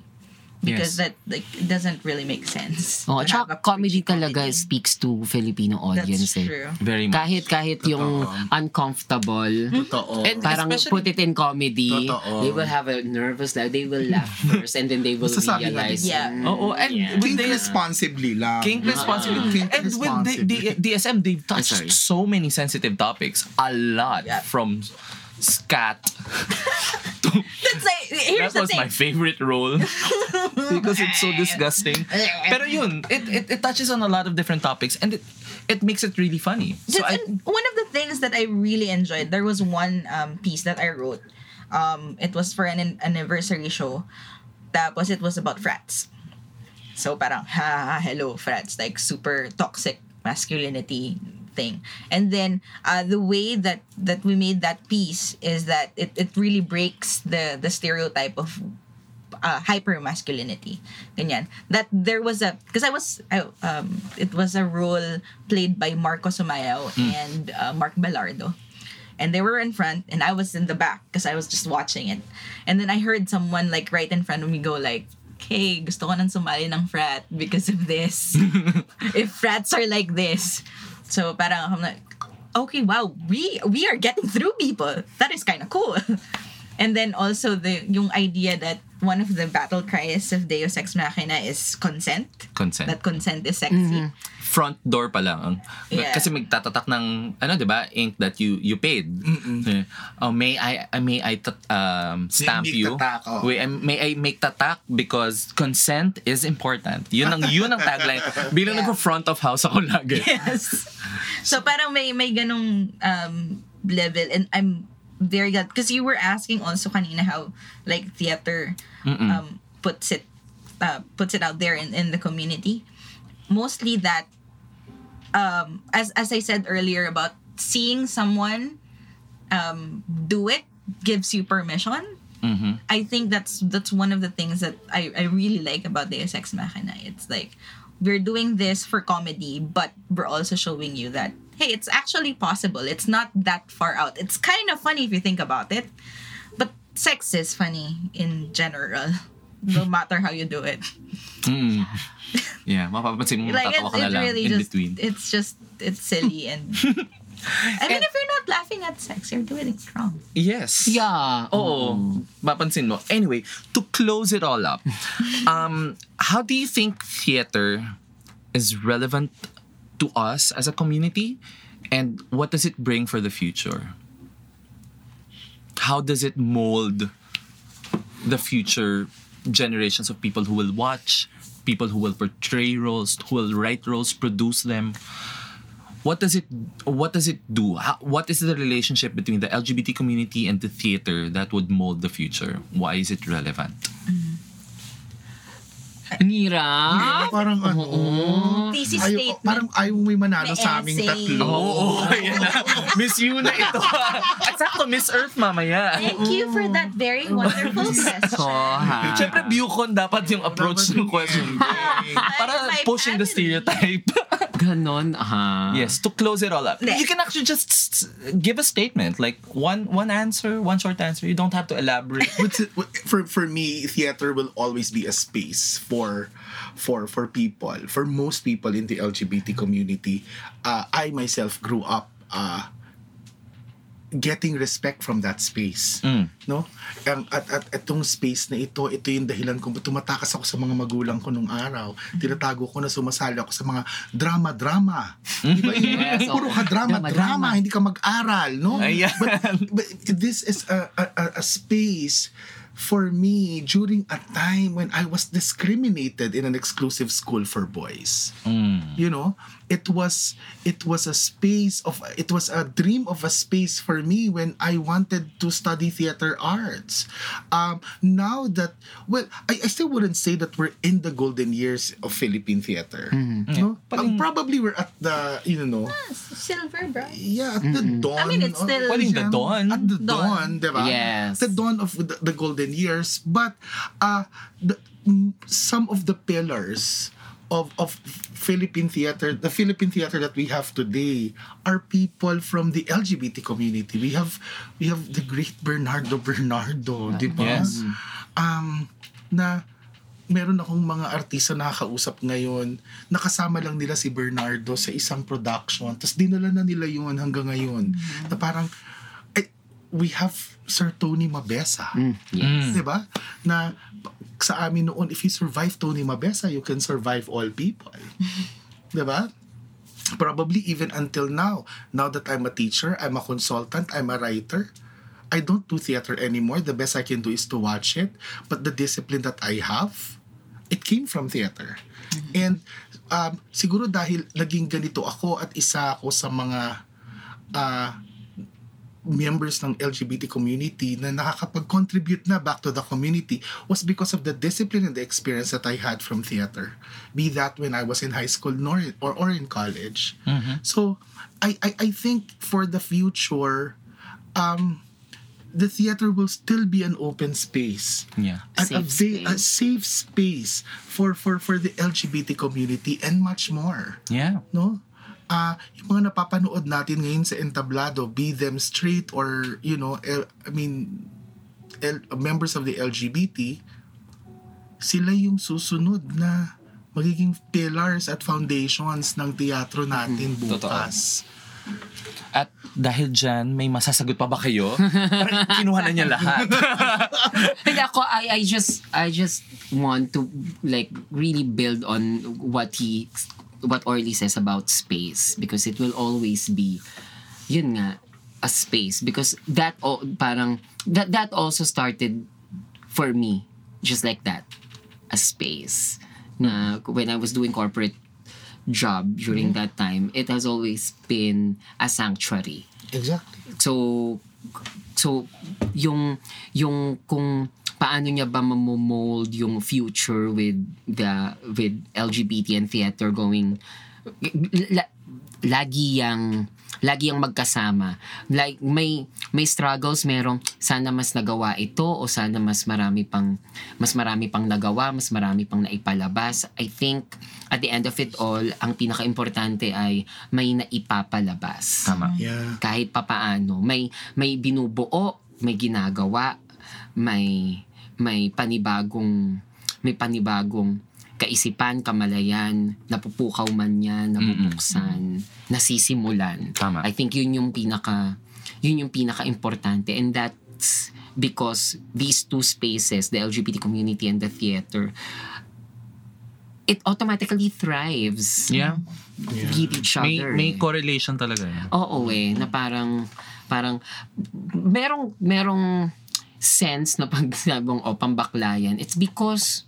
[SPEAKER 3] because
[SPEAKER 1] Yes.
[SPEAKER 3] that like it doesn't really make sense
[SPEAKER 2] Oh,
[SPEAKER 3] to
[SPEAKER 2] tsaka
[SPEAKER 3] have a
[SPEAKER 2] comedy talaga
[SPEAKER 3] comedy.
[SPEAKER 2] speaks to Filipino audience
[SPEAKER 3] that's
[SPEAKER 2] eh.
[SPEAKER 3] true
[SPEAKER 1] very much
[SPEAKER 2] Kahit kahit yung uncomfortable,
[SPEAKER 4] Totoo.
[SPEAKER 1] And-
[SPEAKER 2] parang
[SPEAKER 1] Especially-
[SPEAKER 2] put it in comedy,
[SPEAKER 4] Totoo.
[SPEAKER 2] they will have a nervous laugh, they will laugh (laughs) first and then they will
[SPEAKER 4] Masasabi
[SPEAKER 2] realize.
[SPEAKER 3] Yeah.
[SPEAKER 2] mm,
[SPEAKER 1] Oo, and
[SPEAKER 2] yeah.
[SPEAKER 1] with
[SPEAKER 4] Think
[SPEAKER 1] the-
[SPEAKER 4] responsibly lang.
[SPEAKER 1] King responsibility.
[SPEAKER 4] Think
[SPEAKER 1] and with the, the DSM, they've touched
[SPEAKER 2] sorry.
[SPEAKER 1] so many sensitive topics. A lot.
[SPEAKER 3] Yeah.
[SPEAKER 1] From scat. (laughs)
[SPEAKER 3] that's like here's
[SPEAKER 1] that
[SPEAKER 3] the
[SPEAKER 1] was
[SPEAKER 3] thing
[SPEAKER 1] my favorite role. (laughs) because it's so disgusting. (laughs) Pero yun, it, it, it touches on a lot of different topics and it, it makes it really funny. So I,
[SPEAKER 3] one of the things that I really enjoyed, there was one um, piece that I wrote. Um, it was for an an- anniversary show. Tapos it was about frats. So parang, ha, ha, hello, frats. Like super toxic masculinity thing. And then uh, the way that that we made that piece is that it, it really breaks the the stereotype of uh, hyper masculinity. Ganyan. That there was a because I was I, um it was a role played by Marco Sumayaw and uh, Mark Belardo. And they were in front and I was in the back because I was just watching it. And then I heard someone like right in front of me go like, "Hey, gusto ko nang sumali ng frat because of this. (laughs) if frats are like this." So parang I'm like, "Okay, wow, we we are getting through people. That is kind of cool." (laughs) And then also the yung idea that one of the battle cries of Deus Ex Machina is consent.
[SPEAKER 1] consent.
[SPEAKER 3] That consent is sexy.
[SPEAKER 1] front door pa lang.
[SPEAKER 3] Yeah.
[SPEAKER 1] Kasi magtatatak ng ano 'di ba, ink that you you paid. Eh, Oh, may I uh, may I tat- um stamp
[SPEAKER 4] make
[SPEAKER 1] you.
[SPEAKER 4] tatak, oh.
[SPEAKER 1] Wait, um, may I make tatak because consent is important. Yun ang yun ang tagline. (laughs) Bilang
[SPEAKER 3] Yeah.
[SPEAKER 1] nagpo-front of house ako lagi.
[SPEAKER 3] Yes. So parang may may ganong um, level and I'm very good because you were asking also kanina how like theater um, puts it uh, puts it out there in, in the community. Mostly that um, as as I said earlier about seeing someone um, do it gives you permission. I think that's that's one of the things that I, I really like about Deus Ex Machina. It's like we're doing this for comedy, but we're also showing you that hey, it's actually possible. It's not that far out. It's kind of funny if you think about it. But sex is funny in general. No (laughs) matter how you do it.
[SPEAKER 1] Mm. Yeah, mapapansin mo
[SPEAKER 3] Like,
[SPEAKER 1] tatawa
[SPEAKER 3] it's,
[SPEAKER 1] ka na lang
[SPEAKER 3] really
[SPEAKER 1] in
[SPEAKER 3] just,
[SPEAKER 1] between.
[SPEAKER 3] it's just, it's silly and... (laughs) I mean, if you're not laughing at sex, you're doing it wrong.
[SPEAKER 1] Yes.
[SPEAKER 2] Yeah.
[SPEAKER 1] Oo. Mapansin mo. Anyway, to close it all up, (laughs) um, how do you think theater is relevant to us as a community? And what does it bring for the future? How does it mold the future generations of people who will watch, people who will portray roles, who will write roles, produce them? what does it what does it do How, what is the relationship between the lgbt community and the theater that would mold the future why is it relevant mm-hmm.
[SPEAKER 2] Nira?
[SPEAKER 4] Parang ano,
[SPEAKER 3] Thesis
[SPEAKER 4] ayaw,
[SPEAKER 3] statement.
[SPEAKER 4] parang ayaw mo may manalo
[SPEAKER 3] May
[SPEAKER 4] sa aming
[SPEAKER 3] essay.
[SPEAKER 4] tatlo.
[SPEAKER 1] oo ayan na miss you na ito at sakto miss earth mamaya
[SPEAKER 3] Thank you for that very wonderful question.
[SPEAKER 2] Ko, ha?
[SPEAKER 1] Siyempre, Bucon dapat yung approach ng question. (laughs) Para pushing the stereotype. (laughs)
[SPEAKER 2] Ganon, ha?
[SPEAKER 1] yes, to close it all up.
[SPEAKER 3] Hindi.
[SPEAKER 1] You can actually just give a statement. Like, one one answer, one short answer. You don't have to elaborate. (laughs)
[SPEAKER 4] What's for for me, theater will always be a space for for for people, for most people in the LGBT community. Uh, I myself grew up uh, getting respect from that space. No? Ang, at, at itong space na ito, ito yung dahilan kung tumatakas ako sa mga magulang ko nung araw. Tinatago ko na sumasali ako sa mga drama-drama. Di ba?
[SPEAKER 2] Yes,
[SPEAKER 4] Puro ka drama-drama, hindi ka mag-aral, no?
[SPEAKER 1] Ayan.
[SPEAKER 4] But, but this is a, a, a- a space for me during a time when I was discriminated in an exclusive school for boys. You know, it was it was a space of it was a dream of a space for me when I wanted to study theater arts. Um, now that well, I, I still wouldn't say that we're in the golden years of Philippine theater. No, Um, probably we're at the you know
[SPEAKER 3] Silver, bro.
[SPEAKER 4] yeah, at the dawn.
[SPEAKER 3] I mean, it's
[SPEAKER 4] of-
[SPEAKER 3] still-
[SPEAKER 1] Pwedeng the dawn.
[SPEAKER 4] At the
[SPEAKER 3] Dawn.
[SPEAKER 4] dawn, di ba?
[SPEAKER 2] Yes.
[SPEAKER 4] The dawn of the, the golden years. But uh, the, mm, some of the pillars of, of Philippine theater, the Philippine theater that we have today are people from the LGBT community. We have we have the great Bernardo Bernardo, di ba?
[SPEAKER 1] Yes.
[SPEAKER 4] Um, na meron akong mga artista na nakausap ngayon, nakasama lang nila si Bernardo sa isang production, tapos dinala na nila yun hanggang ngayon. Na parang, eh, we have Sir Tony Mabesa.
[SPEAKER 2] Yes.
[SPEAKER 4] Di ba? Na sa amin noon, if you survive Tony Mabesa, you can survive all people. (laughs) Di ba? Probably even until now. Now that I'm a teacher, I'm a consultant, I'm a writer, I don't do theater anymore. The best I can do is to watch it. But the discipline that I have, it came from theater. And um, siguro dahil naging ganito ako at isa ako sa mga uh, members ng LGBT community na nakakapag-contribute na back to the community was because of the discipline and the experience that I had from theater. Be that when I was in high school nor or, or in college. So I, I I think for the future, um, the theater will still be an open space.
[SPEAKER 1] Yeah.
[SPEAKER 4] And a,
[SPEAKER 2] Safe
[SPEAKER 4] va- a safe space for, for, for the LGBT community and much more
[SPEAKER 1] Yeah.
[SPEAKER 4] no? Ah, yung mga napapanood natin ngayon sa entablado, be them straight or, you know, L- I mean, L- members of the LGBT, sila yung susunod na magiging pillars at foundations ng teatro natin bukas.
[SPEAKER 1] At dahil dyan, may masasagot pa ba kayo? (laughs) Parang kinuha na niya lahat. (laughs)
[SPEAKER 2] Hindi ako, I, I just, I just want to, like, really build on what he, what Orly says about space. Because it will always be, yun nga, a space. Because that, o- parang, that, that also started for me, just like that, a space. Na, when I was doing corporate job during that time, it has always been a sanctuary.
[SPEAKER 4] Exactly.
[SPEAKER 2] So, so yung yung kung paano niya ba mamomold yung future with the with LGBT and theater going la, lagi yang lagi ang magkasama. Like may may struggles, merong sana mas nagawa ito o sana mas marami pang mas marami pang nagawa, mas marami pang naipalabas. I think at the end of it all, ang pinaka-importante ay may naipapalabas.
[SPEAKER 1] Tama.
[SPEAKER 4] Yeah.
[SPEAKER 2] Kahit papaano, may may binubuo, may ginagawa, may may panibagong may panibagong kaisipan, kamalayan, napupukaw man yan, nabubuksan, nasisimulan.
[SPEAKER 1] Tama.
[SPEAKER 2] I think yun yung pinaka yun yung pinaka-importante and that's because these two spaces, the LGBT community and the theater, it automatically thrives
[SPEAKER 1] Yeah.
[SPEAKER 2] with each
[SPEAKER 1] May,
[SPEAKER 2] other.
[SPEAKER 1] may
[SPEAKER 2] eh.
[SPEAKER 1] correlation talaga. eh.
[SPEAKER 2] Oo eh, na parang, parang, merong, merong sense na pag (laughs) sinabong, o, pambaklayan, it's because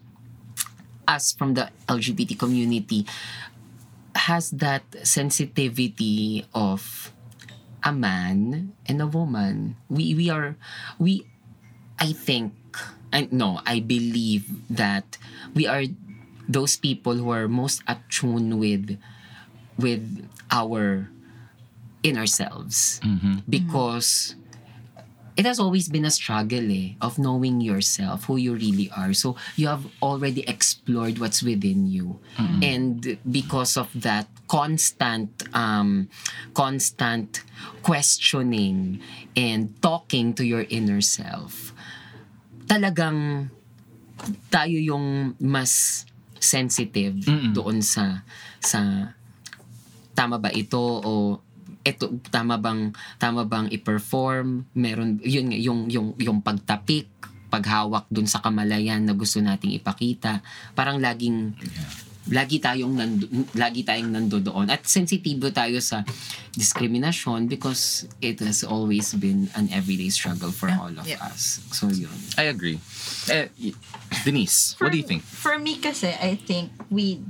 [SPEAKER 2] us from the LGBT community has that sensitivity of a man and a woman. We, we are, we, I think, I, no, I believe that we are those people who are most attuned with with our inner selves because it has always been a struggle eh, of knowing yourself who you really are. So you have already explored what's within you. And because of that constant um constant questioning and talking to your inner self talagang tayo yung mas sensitive doon sa sa tama ba ito o ito tama bang tama bang i-perform meron yun yung yung yung pagtapik paghawak dun sa kamalayan na gusto nating ipakita parang laging lagi tayong nando, lagi tayong nando doon at sensitibo tayo sa discrimination because it has always been an everyday struggle for all of
[SPEAKER 3] Yeah.
[SPEAKER 2] us so yun
[SPEAKER 1] I agree. Eh, Denise, what do you think?
[SPEAKER 3] For me kasi, I think we,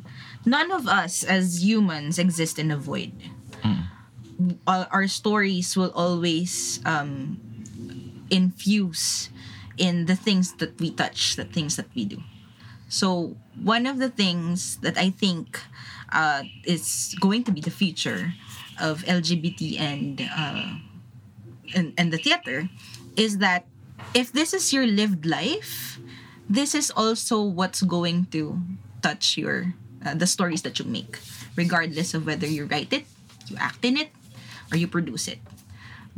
[SPEAKER 3] none of us as humans exist in a void. All, our stories will always um, infuse in the things that we touch, the things that we do. So one of the things that I think uh, is going to be the future of LGBT and uh, and, and the theater is that if this is your lived life, this is also what's going to touch your uh, the stories that you make, regardless of whether you write it, you act in it, or you produce it,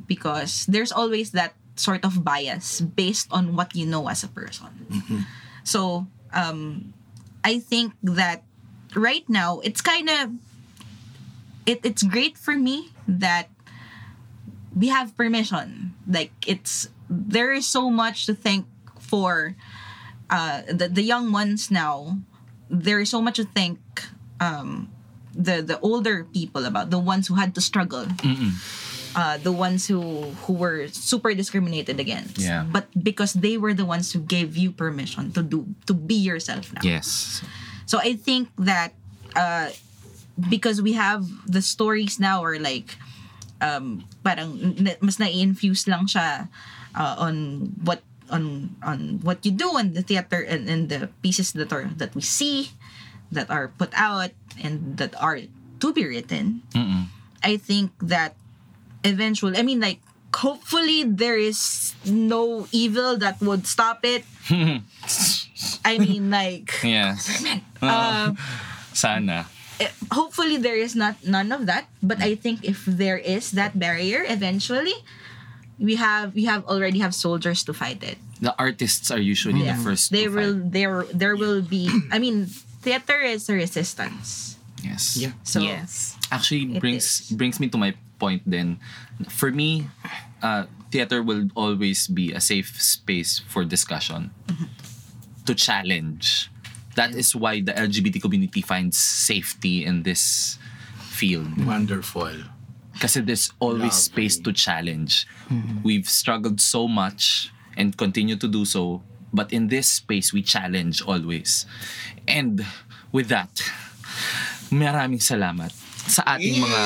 [SPEAKER 3] because there's always that sort of bias based on what you know as a person. So um, I think that right now it's kind of it, it's great for me that we have permission. Like it's there is so much to thank for uh, the the young ones now. There is so much to thank um, the the older people about the ones who had to struggle. Uh, the ones who who were super discriminated against.
[SPEAKER 1] Yeah.
[SPEAKER 3] But because they were the ones who gave you permission to do to be yourself now.
[SPEAKER 1] Yes.
[SPEAKER 3] So I think that uh, because we have the stories now are like um, parang mas na-infuse lang siya uh, on what on on what you do in the theater and, and the pieces that are that we see that are put out and that are to be written. I think that eventually, I mean, like hopefully there is no evil that would stop it. (laughs) I mean, like. (laughs)
[SPEAKER 1] Yes. (laughs)
[SPEAKER 3] Uh,
[SPEAKER 1] Sana.
[SPEAKER 3] eh, hopefully there is not none of that but i think if there is that barrier eventually we have we have already have soldiers to fight it
[SPEAKER 1] The artists are usually the first to
[SPEAKER 3] will
[SPEAKER 1] fight.
[SPEAKER 3] there there will be i mean theater is a resistance
[SPEAKER 1] Yes.
[SPEAKER 4] Yeah.
[SPEAKER 3] so
[SPEAKER 2] yes
[SPEAKER 1] Actually
[SPEAKER 3] It
[SPEAKER 1] brings
[SPEAKER 3] is.
[SPEAKER 1] brings me to my point then. For me, uh, theater will always be a safe space for discussion. To challenge. That is why the LGBT community finds safety in this field.
[SPEAKER 4] Wonderful.
[SPEAKER 1] Kasi there's always
[SPEAKER 4] Lovely.
[SPEAKER 1] space to challenge. We've struggled so much and continue to do so. But in this space, we challenge always. And with that, maraming salamat sa ating mga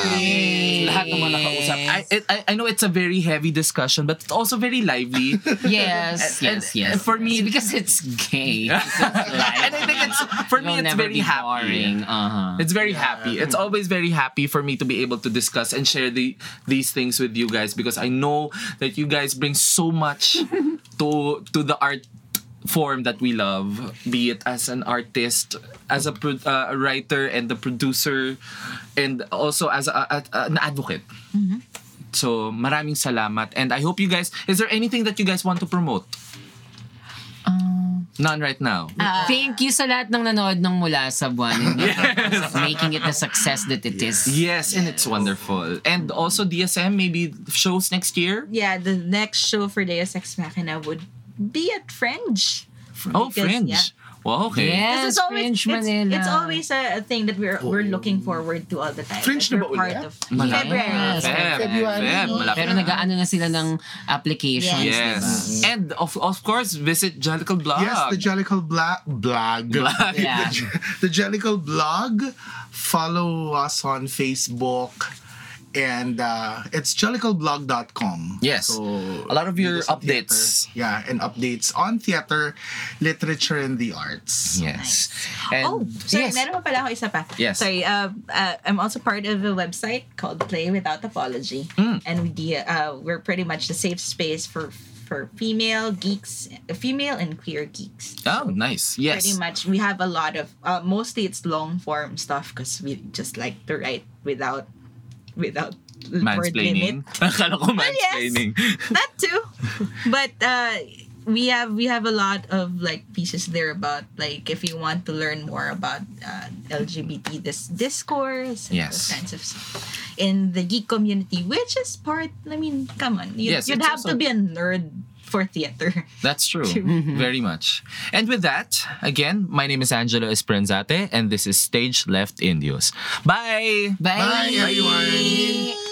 [SPEAKER 1] lahat ng mga nakausap. I, I, I know it's a very heavy discussion but it's also very lively. (laughs)
[SPEAKER 2] Yes,
[SPEAKER 1] And-
[SPEAKER 2] yes,
[SPEAKER 1] and
[SPEAKER 2] yes.
[SPEAKER 1] for me-
[SPEAKER 2] It's because it's gay. (laughs)
[SPEAKER 1] and I think it's for me
[SPEAKER 2] It'll
[SPEAKER 1] it's
[SPEAKER 2] never
[SPEAKER 1] very happy.
[SPEAKER 2] Uh-huh.
[SPEAKER 1] It's very happy. It's always very happy for me to be able to discuss and share the these things with you guys because I know that you guys bring so much (laughs) to to the art form that we love be it as an artist as a, pro- uh, a writer and the producer and also as a, a- a- an advocate so maraming salamat and I hope you guys is there anything that you guys want to promote none right now
[SPEAKER 2] Thank you sa lahat ng nanood ng mula sa buwan. (laughs) Making it the success that it is.
[SPEAKER 1] Yes, and it's wonderful. And also DSM, maybe shows next year.
[SPEAKER 3] Yeah, the next show for Deus Ex Machina would be at Fringe.
[SPEAKER 1] Oh,
[SPEAKER 3] Because,
[SPEAKER 1] Fringe.
[SPEAKER 3] yeah.
[SPEAKER 1] Wow, okay.
[SPEAKER 2] Yes,
[SPEAKER 3] This is always
[SPEAKER 2] Fringe
[SPEAKER 3] it's,
[SPEAKER 2] Manila.
[SPEAKER 3] it's always a, a thing that we're we're looking forward to all the time.
[SPEAKER 4] Fringe na ba
[SPEAKER 3] part
[SPEAKER 4] ulit?
[SPEAKER 3] of
[SPEAKER 1] Malapit.
[SPEAKER 3] February.
[SPEAKER 2] Yes.
[SPEAKER 1] Feb,
[SPEAKER 4] February.
[SPEAKER 1] Feb,
[SPEAKER 2] Pero
[SPEAKER 1] na.
[SPEAKER 2] nag-aano na sila ng applications,
[SPEAKER 3] Yes.
[SPEAKER 2] diba?
[SPEAKER 1] And of of course, visit Jellicle Blog.
[SPEAKER 4] Yes, the Jellicle Bla- blog.
[SPEAKER 1] Blog.
[SPEAKER 2] Yeah. (laughs)
[SPEAKER 4] the Jellicle blog. Follow us on Facebook. And uh, it's jellicleblog.com.
[SPEAKER 1] Yes.
[SPEAKER 4] So,
[SPEAKER 1] A lot of your updates.
[SPEAKER 4] theater. Yeah, and updates on theater, literature, and the arts.
[SPEAKER 1] Yes. And
[SPEAKER 3] Oh, sorry,
[SPEAKER 1] yes.
[SPEAKER 3] meron pa pala ako isa pa.
[SPEAKER 1] Yes.
[SPEAKER 3] Sorry, uh, uh, I'm also part of a website called Play Without Apology.
[SPEAKER 1] Hmm.
[SPEAKER 3] And we de- uh, we're pretty much the safe space for for female geeks, female and queer geeks.
[SPEAKER 1] Oh, nice. Yes.
[SPEAKER 3] Pretty much, we have a lot of, uh, mostly it's long form stuff because we just like to write without, without.
[SPEAKER 1] Mansplaining. (laughs) Akala ko
[SPEAKER 3] yes.
[SPEAKER 1] mansplaining. (laughs)
[SPEAKER 3] that too but uh we have we have a lot of like pieces there about like if you want to learn more about uh, lgbt this discourse and
[SPEAKER 1] Yes.
[SPEAKER 3] those kinds of stuff in the geek community which is part i mean come on you,
[SPEAKER 1] Yes,
[SPEAKER 3] you'd have
[SPEAKER 1] also-
[SPEAKER 3] to be a nerd for theater
[SPEAKER 1] That's true. (laughs) Very much. And with that, again, my name is Angelo Esperanzate, and this is Stage Left Indios. Bye!
[SPEAKER 2] Bye!
[SPEAKER 4] Bye, everyone.